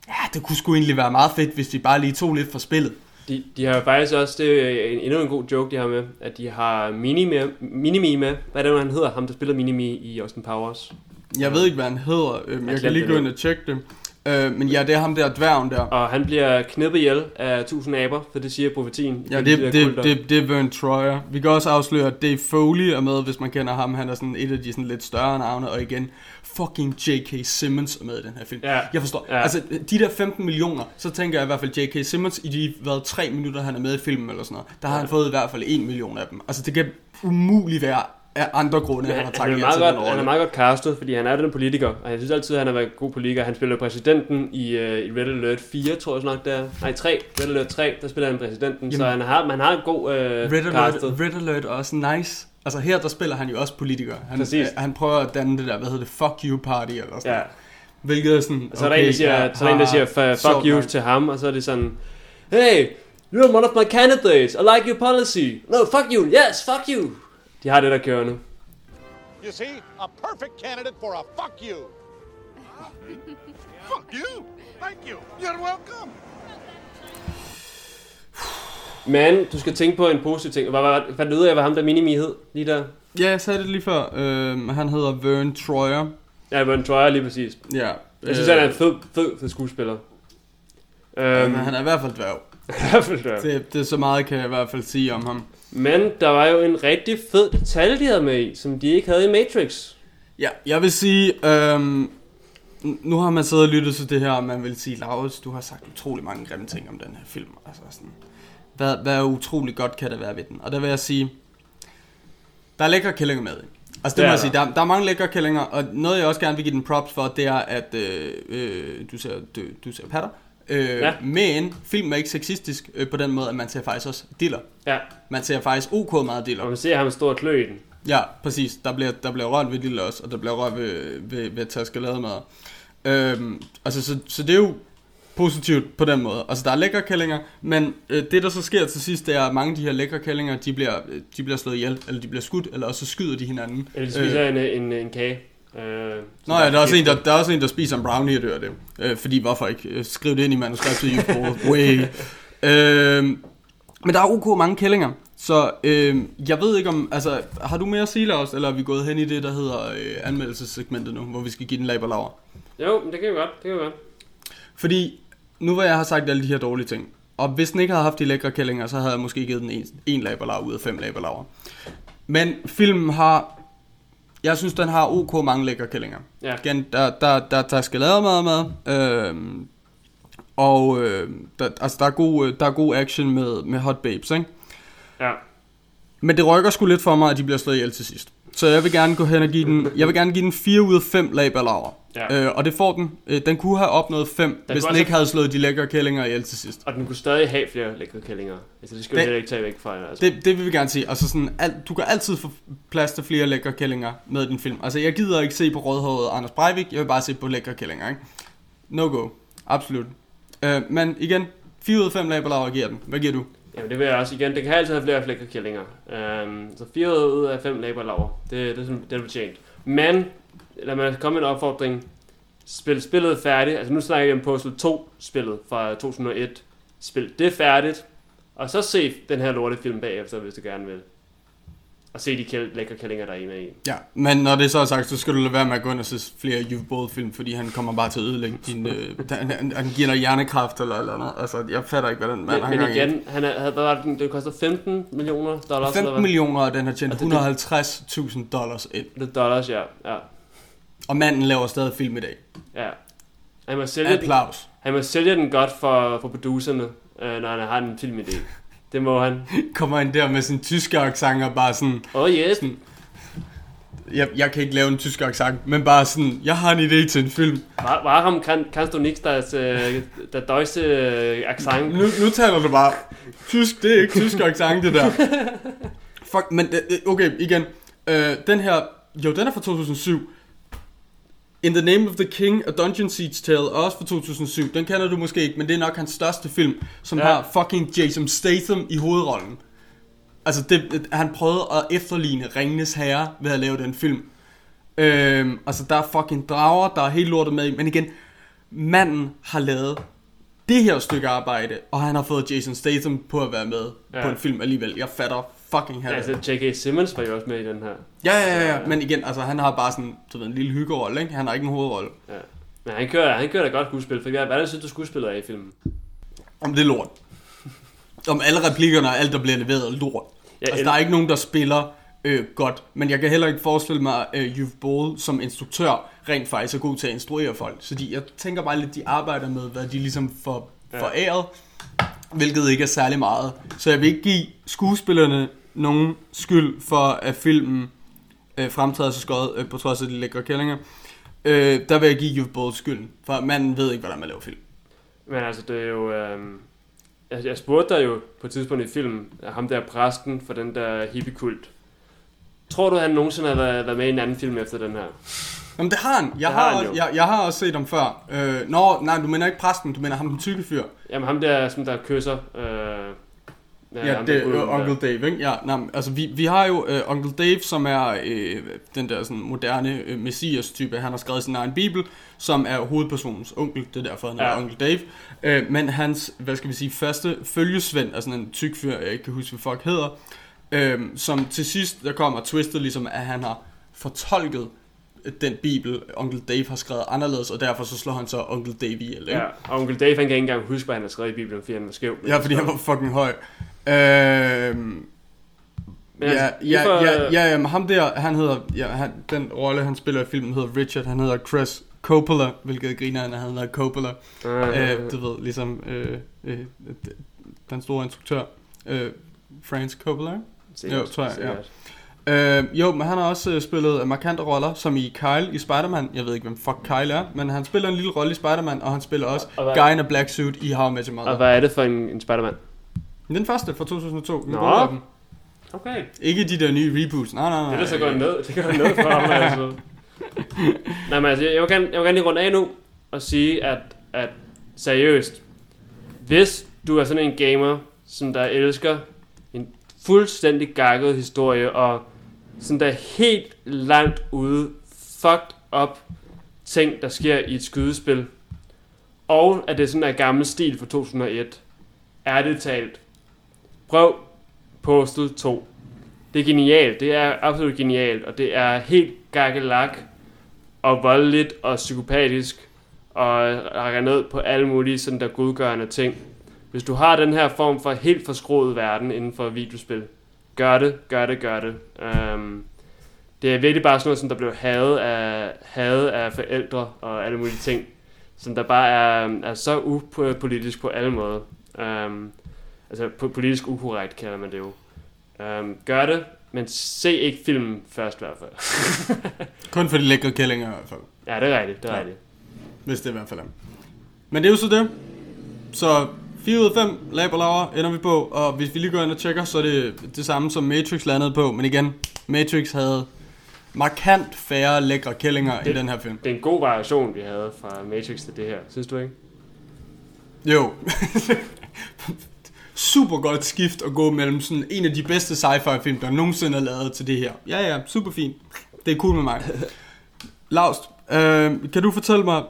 ja, det kunne sgu egentlig være meget fedt, hvis de bare lige tog lidt fra spillet. De, de har faktisk også, det er en, endnu en god joke, de har med, at de har Mini med, Minimi med. Hvad er det, nu, han hedder? Ham, der spiller Minimi i Austin Powers. Jeg ved ikke, hvad han hedder. Øhm, Jeg Jeg kan lige gå ind og tjekke det. Øh, men ja, det er ham der, dværgen der. Og han bliver knippet ihjel af tusind aber, for det siger profetien. Ja, det, de det, det, det er Vern Troyer. Vi kan også afsløre, at Dave Foley er med, hvis man kender ham. Han er sådan et af de sådan lidt større navne. Og igen, fucking J.K. Simmons er med i den her film. Ja. Jeg forstår. Ja. Ja. Altså, de der 15 millioner, så tænker jeg i hvert fald J.K. Simmons, i de været tre minutter, han er med i filmen eller sådan noget, der har Ja. han fået i hvert fald 1 million af dem. Altså, det kan umuligt være af andre grunde, Men han han, har han, takket er ja til meget den godt, han er meget godt castet, fordi han er den politiker, og jeg synes altid, at han har været en god politiker. Han spiller præsidenten i, uh, i Red Alert 4, tror jeg nok, der. Nej, 3. Red Alert 3, der spiller han præsidenten, så Jamen. han har, man har en god uh, Red Alert, castet. Red Alert er også nice. Altså her, der spiller han jo også politiker. Han, Præcis. øh, han prøver at danne det der, hvad hedder det, fuck you party eller sådan Ja. Hvilket er sådan, Og så er der en, der siger, så er der en, der siger "F- fuck you nok. til ham, og så er det sådan, Hey, you're one of my candidates, I like your policy. No, fuck you, yes, fuck you. De har det, der kører nu. You see? A perfect candidate for a fuck you. <laughs> Fuck you. Thank you. You're welcome. Men du skal tænke på en positiv ting. Hvad, hvad, hvad lyder jeg, hvad ham der minimi hed lige der? Ja, jeg sagde det lige før. Øh, han hedder Vern Troyer. Ja, Vern Troyer lige præcis. Ja. Jeg synes, øh, han er en fed, fed, fed skuespiller. Øh, Øhm, han er i hvert fald dværg. <laughs> I hvert fald dværg. Det, det er så meget, kan jeg i hvert fald sige om ham. Men der var jo en rigtig fed detalje, de havde med i, som de ikke havde i Matrix. Ja, jeg vil sige, øhm, nu har man siddet og lyttet til det her, og man vil sige, Laurits, du har sagt utrolig mange grimme ting om den her film. Altså sådan, hvad, hvad utrolig godt kan det være ved den? Og der vil jeg sige, der er lækre kællinger med. Altså det, Det må jeg sige, der. der, der er mange lækre kællinger, og noget jeg også gerne vil give den props for, det er, at øh, øh, du ser, du, du ser patter. Øh, Ja. Men filmen er ikke sexistisk øh, på den måde, at man ser faktisk også diller. Ja. Man ser faktisk ok meget diller. Og man ser ham stå og klø i den. Ja, præcis. Der bliver, der bliver rørt ved lille også, og der bliver rørt ved, ved, ved taskelademad. Øhm, altså, så, så det er jo positivt på den måde. Altså, der er lækre kællinger, men øh, det, der så sker til sidst, det er, at mange af de her lækre kællinger, de bliver, de bliver slået ihjel, eller de bliver skudt, eller også så skyder de hinanden. Eller de spiser øh. en, en, en kage. Øh, Nå ja, der er, også en, der, der er også en, der spiser en brownie og dør det. Øh, fordi hvorfor ikke? Øh, Skriv det ind i manuskriptet, <laughs> fool. Way. Øh, men der er ok mange kællinger. Så øh, jeg ved ikke om, altså, har du mere at sige, Lars, eller er vi gået hen i det, der hedder øh, anmeldelsessegmentet nu, hvor vi skal give den laber laver? Jo, det kan vi godt, det kan vi godt. Fordi, nu hvor jeg har sagt alle de her dårlige ting, og hvis den ikke havde haft de lækre kællinger, så havde jeg måske givet den en, en laberlav ud af fem laberlaver. Men filmen har, jeg synes, den har ok mange lækre kællinger. Ja. Igen, der, der, der, der skal lave meget med, øhm, og øh, der, altså, der, er god, øh, der er god action med, med Hot Babes, ikke? Ja. Men det rykker sgu lidt for mig, at de bliver slået ihjel til sidst. Så jeg vil gerne gå hen og give den, jeg vil gerne give den 4 ud af 5 laberlaver. Ja. Øh, og det får den. Øh, den kunne have opnået 5, hvis kunne den ikke have- havde slået de lækre kællinger ihjel til sidst. Og den kunne stadig have flere lækre kællinger. Altså, det skal vi Det- heller ikke tage væk fra. Altså. Det, det vil vi gerne sige. Altså sådan, alt, du kan altid få plads til flere lækre kællinger med din film. Altså jeg gider ikke se på rødhåret Anders Breivik, jeg vil bare se på lækre kællinger, ikke? No go. Absolut. Øh, men igen, 4 ud af 5 laberlaver giver den. Hvad giver du? Jamen det vil jeg også igen. Det kan altid have flere lækre killinger. Um, øhm, så fire ud af 5 laberlaver. Det, det, det, det er fortjent. Men, lad mig komme med en opfordring. Spil spillet færdigt. Altså nu snakker jeg om Postal 2 spillet fra 2001. Spil det færdigt. Og så se den her lortefilm bagefter, hvis du gerne vil. Og se de kæl- lækre kællinger, der er i med i. Ja, men når det så er sagt, så skal du lade være med at gå ind og se flere Bold film, fordi han kommer bare til at ødelægge <laughs> din... Øh, han, han, han giver dig hjernekræft eller eller andet. Altså, jeg fatter ikke, hvad den mand Men, har men i. igen, han er, hvad var det, den- det koster 15 millioner dollars. 15 millioner, og den har tjent Og det- det- 150.000 dollars ind. Det dollars, ja. ja. Og manden laver stadig film i dag. Ja. Han må sælge den, Applaus. han må sælge den godt for, for producerne, øh, når han har en filmidé. Det må han. Kommer ind der med sin tyske accent og bare sådan... Oh yes. Sådan, jeg, jeg kan ikke lave en tysk accent, men bare sådan, jeg har en idé til en film. Wa- Warum kan, kannst du nicht das, äh, der deutsche äh, Akzent? Nu, nu taler du bare tysk, det er ikke tysk accent det der. <laughs> Fuck, men det- okay, igen. Øh, den her, jo, den er fra 2007. In the Name of the King, A Dungeon Siege Tale, også fra 2007. Den kender du måske ikke, men det er nok hans største film, som Ja. har fucking Jason Statham i hovedrollen. Altså, det, han prøvede at efterligne Ringenes Herre ved at lave den film. Øhm, altså, der er fucking drager, der er helt lortet med i. Men igen, manden har lavet det her stykke arbejde, og han har fået Jason Statham på at være med ja. på en film alligevel. Jeg fatter fucking her. Altså, J.K. Simmons var jo også med i den her. Ja, ja, ja, ja, men igen, altså han har bare sådan, du ved, en lille hyggerolle, ikke? Han har ikke en hovedrolle. Ja. Men han kører, han kører da godt skuespil, for hvad er det, synes du skuespillet er i filmen? Om det er lort. Om alle replikkerne og alt, der bliver leveret, er lort. Ja, altså, der er ikke nogen, der spiller øh, godt. Men jeg kan heller ikke forestille mig, at øh, You've Ball som instruktør rent faktisk er god til at instruere folk. Så de, jeg tænker bare lidt, de arbejder med, hvad de ligesom får Ja. foræret, hvilket ikke er særlig meget. Så jeg vil ikke give skuespillerne nogen skyld for, at filmen øh, fremtræder så skøjet, øh, på trods af de lækre kællinger. Øh, der vil jeg give You've Ball skylden, for manden ved ikke, hvordan man laver film. Men altså, det er jo... Øh, jeg, jeg spurgte dig jo på et tidspunkt i filmen, ham der præsten for den der hippiekult. Tror du, han nogensinde har været, været med i en anden film efter den her? Jamen det har han. Jeg, Det har, har han også, jeg, jeg har også set ham før. Øh, nå, nej, du mener ikke præsten, du mener ham den tykke fyr. Jamen ham der, som der kysser... Øh, Ja, det er øh, Uncle Dave, ikke? Ja, nej, altså vi, vi har jo uh, Uncle Dave, som er uh, den der sådan moderne uh, messias-type. Han har skrevet sin egen bibel, som er hovedpersonens onkel. Det er derfor, han ja. er Uncle Dave. Uh, men hans, hvad skal vi sige, første følgesvend er sådan en tyk fyr, jeg ikke kan huske, hvad folk hedder. Uh, som til sidst, der kommer twistet ligesom, at han har fortolket den bibel, Onkel Dave har skrevet anderledes, og derfor så slår han så Onkel Dave ihjel, ikke? Ja, og Onkel Dave, han kan ikke engang huske, hvad han har skrevet i bibelen, fordi han var skæv. Ja, fordi han var fucking høj. Øhm, ja, ja, ja, ja, ja, ja, ham der, han hedder, ja, han, den rolle, han spiller i filmen, hedder Richard, han hedder Chris Coppola, hvilket griner han, hedder Coppola. Uh, øh, du ved, ligesom øh, øh, den store instruktør, øh, Francis Coppola, Sikkert, jo, tror jeg, sikkert. ja. Øh, jo, men han har også øh, spillet markante roller, som i Kyle i Spider-Man. Jeg ved ikke, hvem fuck Kyle er, men han spiller en lille rolle i Spider-Man, og han spiller også Og hvad- Guy in a Black Suit i How I Met Your Mother. Og hvad er det for en, en Spider-Man? Den første fra 2002. Den Nå. Okay. Ikke de der nye reboots. Nej, nej, nej. Det er så godt ned. Det går ned for ham, altså. <laughs> Nej, men altså, jeg vil gerne, jeg vil gerne lige runde af nu og sige, at, at seriøst, hvis du er sådan en gamer, som der elsker en fuldstændig gakket historie, og sådan der helt langt ude, fucked up ting, der sker i et skydespil, og at det er sådan en gammel stil fra 2001, er det talt. Prøv Postal 2. Det er genialt. Det er absolut genialt. Og det er helt gakkelak og voldeligt og psykopatisk og rækker ned på alle mulige sådan der godgørende ting. Hvis du har den her form for helt forskroet verden inden for videospil, gør det, gør det, gør det. Um, det er virkelig bare sådan noget, som der blev hadet af, hadet af forældre og alle mulige ting, som der bare er, er så upolitisk på alle måder. Um, altså po- politisk ukorrekt kalder man det jo. Um, gør det, men se ikke filmen først i hvert fald. <laughs> Kun for de lækre kællinger i hvert fald. ja, det er rigtigt, det er Ja. rigtigt. Hvis det i hvert fald er. Men det er jo så det. Så 4 ud af 5 laberlaver ender vi på, og hvis vi lige går ind og tjekker, så er det det samme som Matrix landede på. Men igen, Matrix havde markant færre lækre kællinger i den her film. Det er en god variation, vi havde fra Matrix til det her, synes du ikke? Jo. <laughs> super godt skift at gå mellem sådan en af de bedste sci-fi film, der nogensinde er lavet til det her. Ja, ja, super fint. Det er cool med mig. Laust, øh, kan du fortælle mig,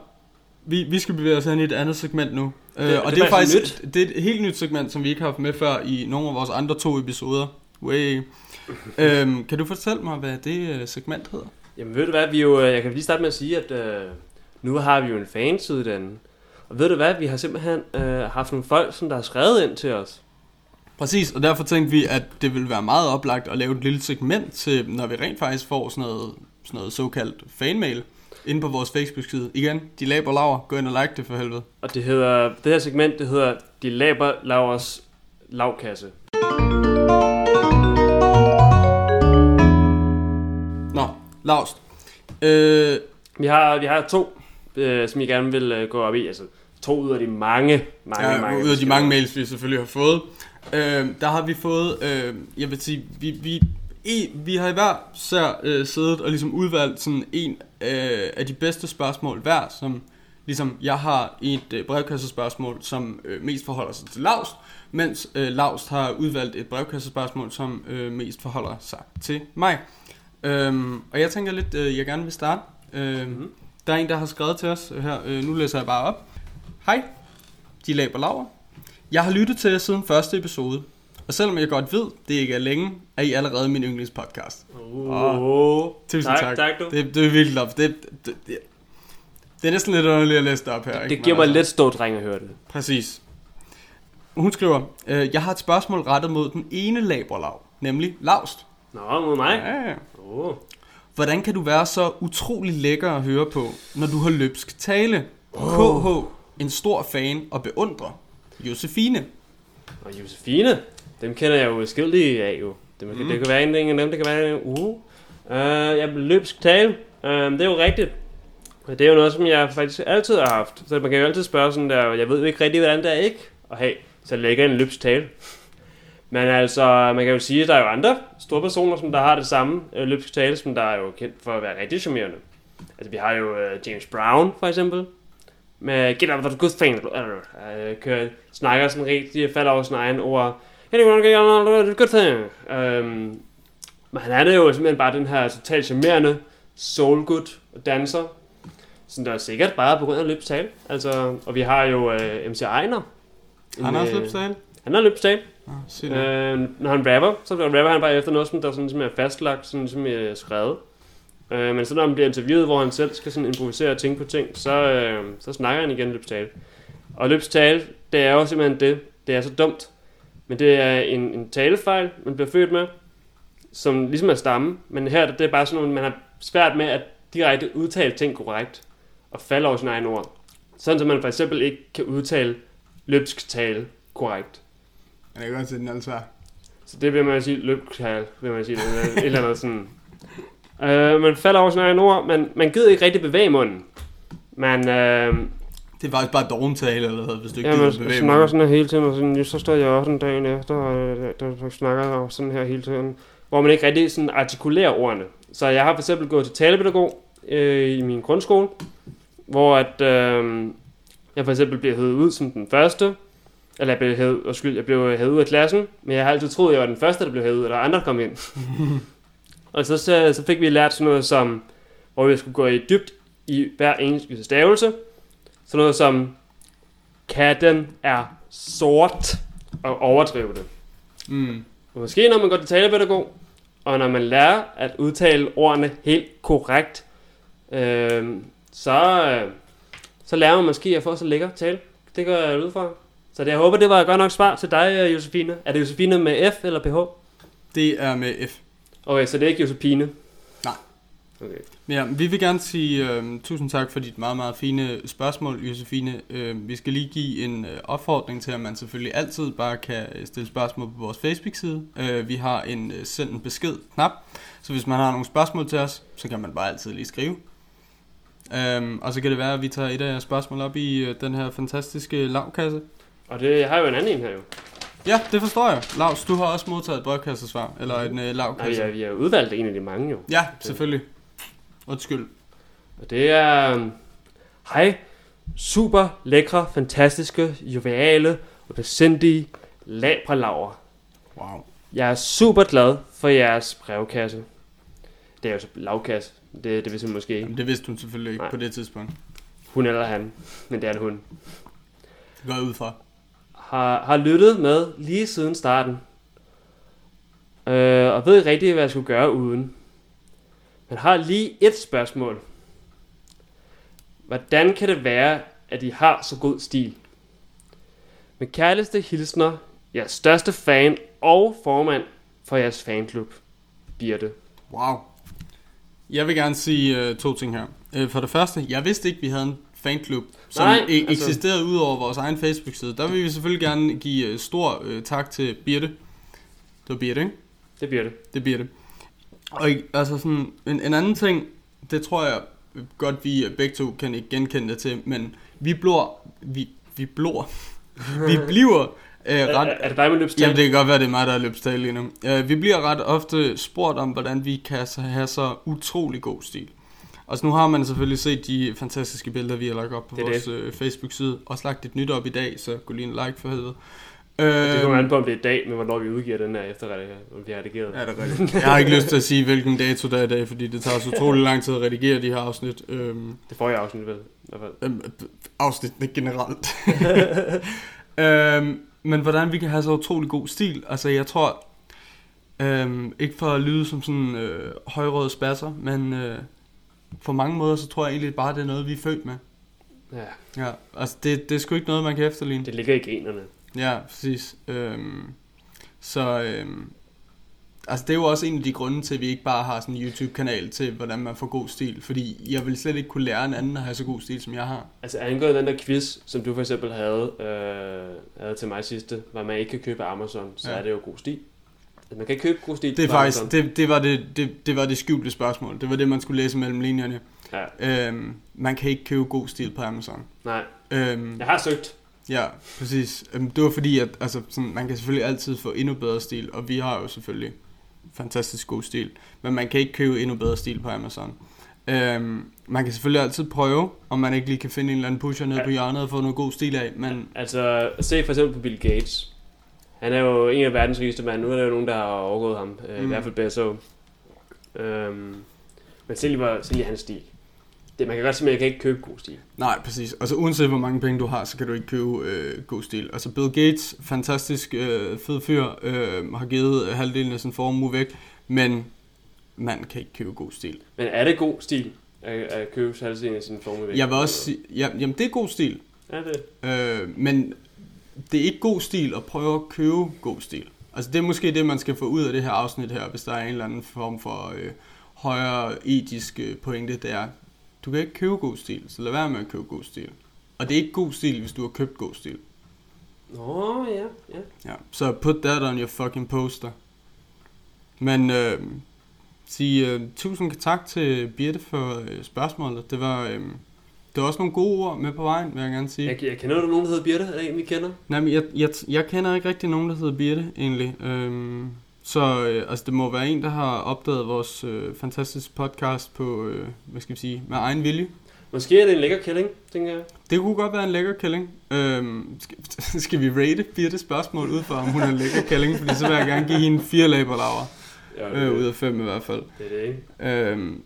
vi, vi skal bevæge os hen i et andet segment nu. Øh, Det- og det det er faktisk faktisk det er et helt nyt segment, som vi ikke har haft med før i nogle af vores andre to episoder. Way. <laughs> øhm, kan du fortælle mig, hvad det øh, segment hedder? Jamen ved du hvad, vi jo, øh, jeg kan lige starte med at sige, at øh, nu har vi jo en fanside den. Og ved du hvad, vi har simpelthen øh, haft nogle folk, som der har skrevet ind til os. Præcis, og derfor tænkte vi, at det ville være meget oplagt at lave et lille segment til, når vi rent faktisk får sådan noget, sådan noget såkaldt fanmail inde på vores Facebook-side. Igen, de laber laver. Gå ind og like det for helvede. Og det hedder, det her segment, det hedder De Laber Lavers Lavkasse. Nå, Laust. Øh, Vi har, vi har to, øh, som jeg gerne vil øh, gå op i. Altså to ud af de mange, mange, ja, mange. ud af de mange mails, vi selvfølgelig har fået. Øh, der har vi fået, øh, jeg vil sige, vi, vi, i, vi har i hver sær øh, siddet og ligesom udvalgt sådan en øh, af de bedste spørgsmål hver, som ligesom jeg har et øh, brevkassespørgsmål, som øh, mest forholder sig til Laust, mens øh, Laust har udvalgt et brevkassespørgsmål, som øh, mest forholder sig til mig. Øhm, og jeg tænker lidt, øh, jeg gerne vil starte. Øhm, mm. Der er en, der har skrevet til os her. Øh, nu læser jeg bare op. Hej, de laber laver. Jeg har lyttet til jer siden første episode. Og selvom jeg godt ved, det ikke er længe, er I allerede min yndlingspodcast. Oh. Tusind Tak, tak. tak, du. Det, det er virkelig lov. Det, det, det, det er næsten lidt underligt at læse det op her. ikke? Det giver mig altså- lidt stor dreng at høre det. Præcis. Hun skriver, øh, jeg har et spørgsmål rettet mod den ene laberlav, nemlig Laust. Nå, mod mig? Ja. Oh. Hvordan kan du være så utrolig lækker at høre på, når du har løbsk tale? Oh. KH, en stor fan og beundrer. Josefine. Og Josefine, dem kender jeg jo skildige af jo. Det, mm. det kan være en af dem, det kan være en uge. Uh, jeg løbsk tale. Uh, det er jo rigtigt. Det er jo noget, som jeg faktisk altid har haft. Så man kan jo altid spørge sådan der, jeg ved jo ikke rigtig, hvordan det er ikke at have så lækker en løbsk tale. Men altså, man kan jo sige, at der er jo andre store personer, som der har det samme øh, løbsk tale, som der er jo kendt for at være rigtig charmerende. Altså, vi har jo øh, James Brown, for eksempel. Med Get out of the good thing. Øh, kører, snakker sådan rigtig, falder over sin egen ord. Good? Øhm, men han er jo simpelthen bare den her totalt charmerende soulgood og danser, som der er sikkert bare på grund af løbstale. Altså, og vi har jo øh, MC Ejner. Han har også øh, løbstale? Han har løbstale. Ah, øh, når han rapper, så rapper han bare efter noget, som der sådan, som er fastlagt, sådan, som er skrevet. Øh, men så når han bliver interviewet, hvor han selv skal sådan improvisere og tænke på ting, så, øh, så snakker han igen løbstale. Og løbstale, det er jo simpelthen det. Det er så dumt. Men det er en, en talefejl, man bliver født med, som ligesom er stamme. Men her det er bare sådan noget, man har svært med at direkte udtale ting korrekt og falde over sine egne ord. Sådan, at man for eksempel ikke kan udtale løbsk tale korrekt. Men jeg kan godt se, den er svær. Så det vil man sige løbkal, vil man sige. Det, et eller andet sådan. Øh, man falder over sine egne ord, men man gider ikke rigtig bevæge munden. Man, øh, Det er faktisk bare dogentale, eller hvad, hvis du ikke ja, man bevæge snakker sådan her hele tiden, og sådan, så står jeg også en dag efter, og der, der snakker sådan her hele tiden. Hvor man ikke rigtig sådan artikulerer ordene. Så jeg har for eksempel gået til talepædagog øh, i min grundskole, hvor at, øh, jeg for eksempel bliver hævet ud som den første, eller jeg blev hævet, undskyld, jeg blev hævet ud af klassen, men jeg har altid troet, at jeg var den første, der blev hævet ud, og der er andre, kom ind. <laughs> og så, så, så fik vi lært sådan noget som, hvor vi skulle gå i dybt i hver eneste stavelse. Sådan noget som, katten er sort, og overdrive det. Mm. Og måske når man går til talepædagog, og når man lærer at udtale ordene helt korrekt, øh, så, øh, så lærer man måske at få så lækker tale. Det går jeg ud fra. Så det, jeg håber, det var et godt nok svar til dig, øh, Josefine. Er det Josefine med F eller PH? Det er med F. Okay, så det er ikke Josefine? Nej. Okay. Ja, vi vil gerne sige øh, tusind tak for dit meget, meget fine spørgsmål, Josefine. Øh, vi skal lige give en øh, opfordring til, at man selvfølgelig altid bare kan øh, stille spørgsmål på vores Facebook-side. Øh, vi har en øh, send en besked-knap, så hvis man har nogle spørgsmål til os, så kan man bare altid lige skrive. Øhm, og så kan det være, at vi tager et af jeres spørgsmål op i øh, den her fantastiske lavkasse. Og det jeg har jo en anden en her jo. Ja, det forstår jeg. Lars, du har også modtaget et brevkassesvar, eller en øh, Nej, lavkasse. vi har, vi har udvalgt en af de mange jo. Ja, selvfølgelig. Undskyld. Og det er... øhm, Hej, super lækre, fantastiske, joviale og besindige labralaver. Wow. Jeg er super glad for jeres brevkasse. Det er jo så lavkasse. Det, det vidste hun måske ikke. Jamen, det vidste hun selvfølgelig ikke Nej. på det tidspunkt. Hun eller han. Men det er en hun. Det går jeg ud fra. Har, har lyttet med lige siden starten. Øh, og ved ikke rigtig, hvad jeg skulle gøre uden. Men har lige et spørgsmål. Hvordan kan det være, at I har så god stil? Med kærligste hilsner, jeres største fan og formand for jeres fanklub, Birte. Wow. Jeg vil gerne sige uh, to ting her. Uh, for det første, jeg vidste ikke, vi havde en fanklub, som Nej, e- altså- eksisterede ud over vores egen Facebook-side. Der vil vi selvfølgelig gerne give uh, stor uh, tak til Birte. Det var Birte, ikke? Det er Birte. Det er Birte. Og altså sådan, en, en anden ting, det tror jeg godt, vi øh, begge to kan ikke genkende det til, men vi blor, vi, vi blor, <laughs> vi bliver øh, ret... Er, er det dig med løbstale? Jamen, det kan godt være, det er mig, der er løbstale lige nu. Uh, vi bliver ret ofte spurgt om, hvordan vi kan så have så utrolig god stil. Og så nu har man selvfølgelig set de fantastiske billeder, vi har lagt op på Det vores det. øh, Facebook-side. Også lagt et nyt op i dag, så gå lige en like for helvede. Det kommer Øhm, an på, om det er i dag, men hvornår vi udgiver den her efter, om vi har redigeret. Ja, det er rigtigt. Jeg har ikke lyst til at sige, hvilken dato der er i dag, fordi det tager så <laughs> utrolig lang tid at redigere de her afsnit. Øhm, Det får jeg afsnit ved. i hvert fald. øhm, afsnittene generelt. <laughs> øhm, men hvordan vi kan have så utrolig god stil. Altså, jeg tror, øhm, ikke for at lyde som sådan øh, højrøde spasser, men øh, på mange måder, så tror jeg egentlig bare, det er noget, vi er født med. Ja, Ja, altså, det, det er sgu ikke noget, man kan efterligne. det ligger i generne. Ja, præcis. Øhm, så øhm, altså det er jo også en af de grunde til, at vi ikke bare har sådan en YouTube-kanal til, hvordan man får god stil. Fordi jeg vil slet ikke kunne lære en anden at have så god stil, som jeg har. Altså angående den der quiz, som du for eksempel havde, øh, havde til mig sidste, hvor man ikke kan købe Amazon, så Ja. er det jo god stil. Altså, man kan ikke købe god stil Det er på faktisk, Amazon. det, det, var det, det, det var det skjulte spørgsmål. Det var det, man skulle læse mellem linjerne. Ja. Øhm, man kan ikke købe god stil på Amazon. Nej, Øhm, jeg har søgt. Ja, præcis. Øhm, det var fordi, at altså, sådan, man kan selvfølgelig altid få endnu bedre stil, og vi har jo selvfølgelig fantastisk god stil, men man kan ikke købe endnu bedre stil på Amazon. Øhm, man kan selvfølgelig altid prøve, om man ikke lige kan finde en eller anden pusher nede Ja. på hjørnet og få noget god stil af, men Altså, se for eksempel på Bill Gates. Han er jo en af verdens rigeste mænd. Nu er der jo nogen, der har overgået ham. Øh, I Mm. hvert fald Bezos. Øhm, men selv var selv i hans stil. Det, man kan godt sige, at jeg kan ikke købe god stil. Nej, præcis. Altså uanset hvor mange penge du har, så kan du ikke købe øh, god stil. Altså Bill Gates, fantastisk øh, fed fyr, øh, har givet halvdelen af sin formue væk, men man kan ikke købe god stil. Men er det god stil at, at købe halvdelen af sin formue væk? Jeg vil også sige, ja, jamen det er god stil, Er det? øh, men det er ikke god stil at prøve at købe god stil. Altså det er måske det, man skal få ud af det her afsnit her, hvis der er en eller anden form for øh, højere etisk øh, pointe, det er, du kan ikke købe god stil, så lad være med at købe god stil. Og det er ikke god stil, hvis du har købt god stil. Nå, ja, ja. Ja, så put that on your fucking poster. Men øh, sige øh, tusind tak til Birte for øh, spørgsmålet. Det var, øh, det var også nogle gode ord med på vejen, vil jeg gerne sige. Jeg, jeg kender du nogen, der hedder Birte? Er det en, vi kender? Nej, men jeg, jeg, jeg kender ikke rigtig nogen, der hedder Birte, egentlig. Øhm, så øh, altså, det må være en, der har opdaget vores øh, fantastiske podcast på, øh, hvad skal vi sige, med egen vilje. Måske er det en lækker kælling, tænker jeg. Det kunne godt være en lækker kælling. Øhm, skal, <laughs> skal vi rate Birtes spørgsmål ud fra, om hun er en lækker kælling? Fordi så vil jeg gerne give hende fire laberlaver. Ja, Øh, ud af fem i hvert fald. Det er det, ikke? Øhm,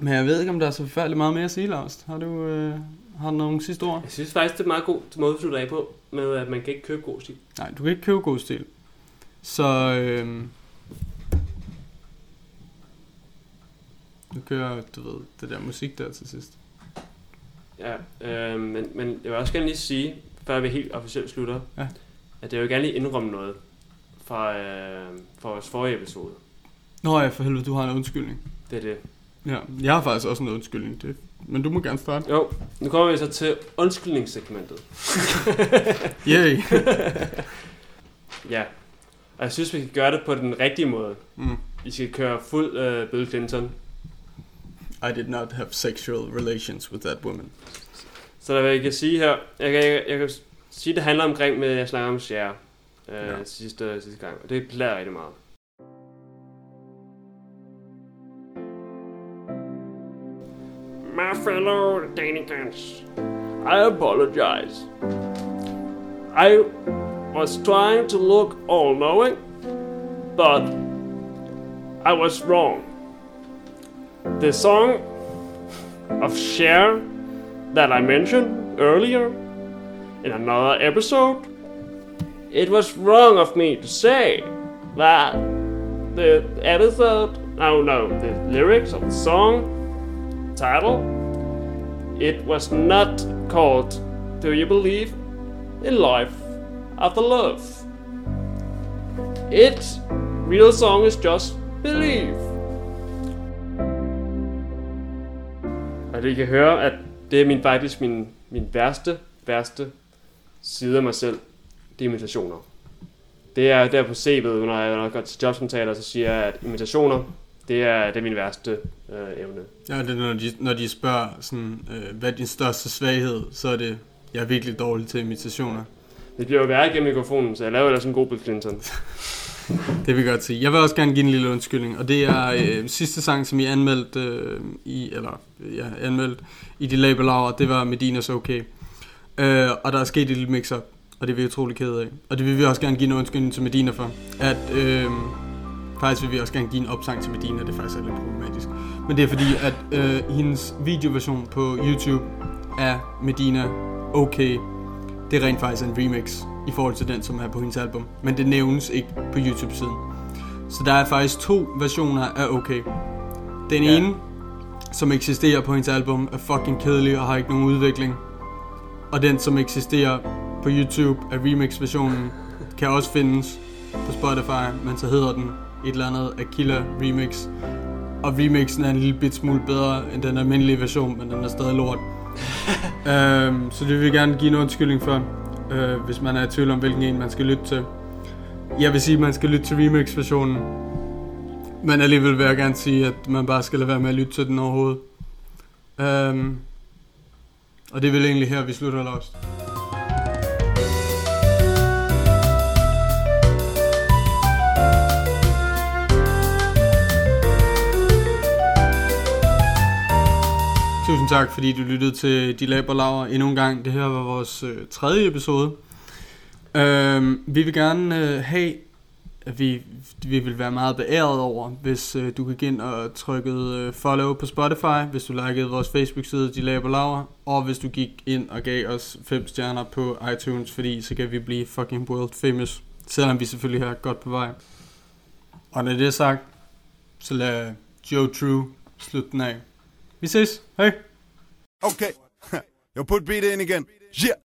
men jeg ved ikke, om der er så forfærdeligt meget mere at sige, Lars. Har du, øh, har du nogle sidste ord? Jeg synes faktisk, det er meget god måde at slutte af på, med at man kan ikke købe god stil. Nej, du kan ikke købe god stil. Så øhm, nu kører, du ved, det der musik der til sidst. Ja, øh, men, men jeg vil også gerne lige sige, før vi helt officielt slutter, Ja. at jeg vil gerne lige indrømme noget fra, øh, fra vores forrige episode. Nå ja, for helvede, du har en undskyldning. Det er det. Ja, jeg har faktisk også en undskyldning, det, men du må gerne starte. Jo, nu kommer vi så til undskyldningssegmentet. Yay. <laughs> ja, og jeg synes, vi kan gøre det på den rigtige måde. Mm. Vi skal køre fuld øh, Bill Clinton. I did not have sexual relations with that woman. Så der, hvad jeg kan sige her, jeg kan, jeg, jeg kan sige, det handler omkring, med, jeg snakker om Cher øh, Ja. ja. sidste, sidste gang, og det plader rigtig meget. My fellow Danicans, I apologize. I was trying to look all-knowing, but I was wrong. The song of Cher that I mentioned earlier in another episode, it was wrong of me to say that the episode, no, no, the lyrics of the song title, it was not called Do You Believe in Life After Love? Its real song is just Believe. Og det I kan høre, at det er min, faktisk min, min værste, værste side af mig selv. Det er imitationer. Det er der på CV'et, når jeg, når jeg går til jobsamtaler, så siger jeg, at imitationer, det er, det er min værste øh, evne. Ja, det er, når de, når de spørger, sådan, øh, hvad er din største svaghed, så er det, jeg er virkelig dårlig til imitationer. Det bliver jo værre gennem mikrofonen, så jeg laver ellers en god Bill Clinton. <laughs> Det vil jeg godt sige. Jeg vil også gerne give en lille undskyldning, og det er øh, sidste sang, som I anmeldte øh, i, eller ja, anmeldt i de labelaver, det var Medinas Okay. Øh, og der er sket et lille mix-up, og det er vi utrolig kede af. Og det vil vi også gerne give en undskyldning til Medina for. At, øh, faktisk vil vi også gerne give en opsang til Medina, det er faktisk er lidt problematisk. Men det er fordi, at øh, hendes videoversion på YouTube af Medina Okay, det er rent faktisk en remix i forhold til den, som er på hendes album. Men det nævnes ikke på YouTube-siden. Så der er faktisk to versioner af Okay. Den Ja. ene, som eksisterer på hendes album, er fucking kedelig og har ikke nogen udvikling. Og den, som eksisterer på YouTube af remix-versionen, kan også findes på Spotify, men så hedder den et eller andet Aquila Remix. Og remixen er en lille bit smule bedre end den almindelige version, men den er stadig lort. <laughs> øhm, så det vil vi gerne give en undskyldning for, øh, hvis man er i tvivl om, hvilken en man skal lytte til. Jeg vil sige, at man skal lytte til remix-versionen, men alligevel vil jeg gerne sige, at man bare skal lade være med at lytte til den overhovedet. Øhm, og det er vel egentlig her, vi slutter Lost. Tusind tak, fordi du lyttede til De Laber Laver endnu en gang. Det her var vores øh, tredje episode. Øh, vi vil gerne øh, have, at vi, vi vil være meget beæret over, hvis øh, du kan gå ind og trykke øh, follow på Spotify, hvis du likede vores Facebook-side, De Laber Laver, og hvis du gik ind og gav os 5 stjerner på iTunes, fordi så kan vi blive fucking world famous, selvom vi selvfølgelig er godt på vej. Og når det er sagt, så lad Joe True slutte den af. Vi ses. Hej. Okay. <laughs> Yo, put beat in again. Yeah.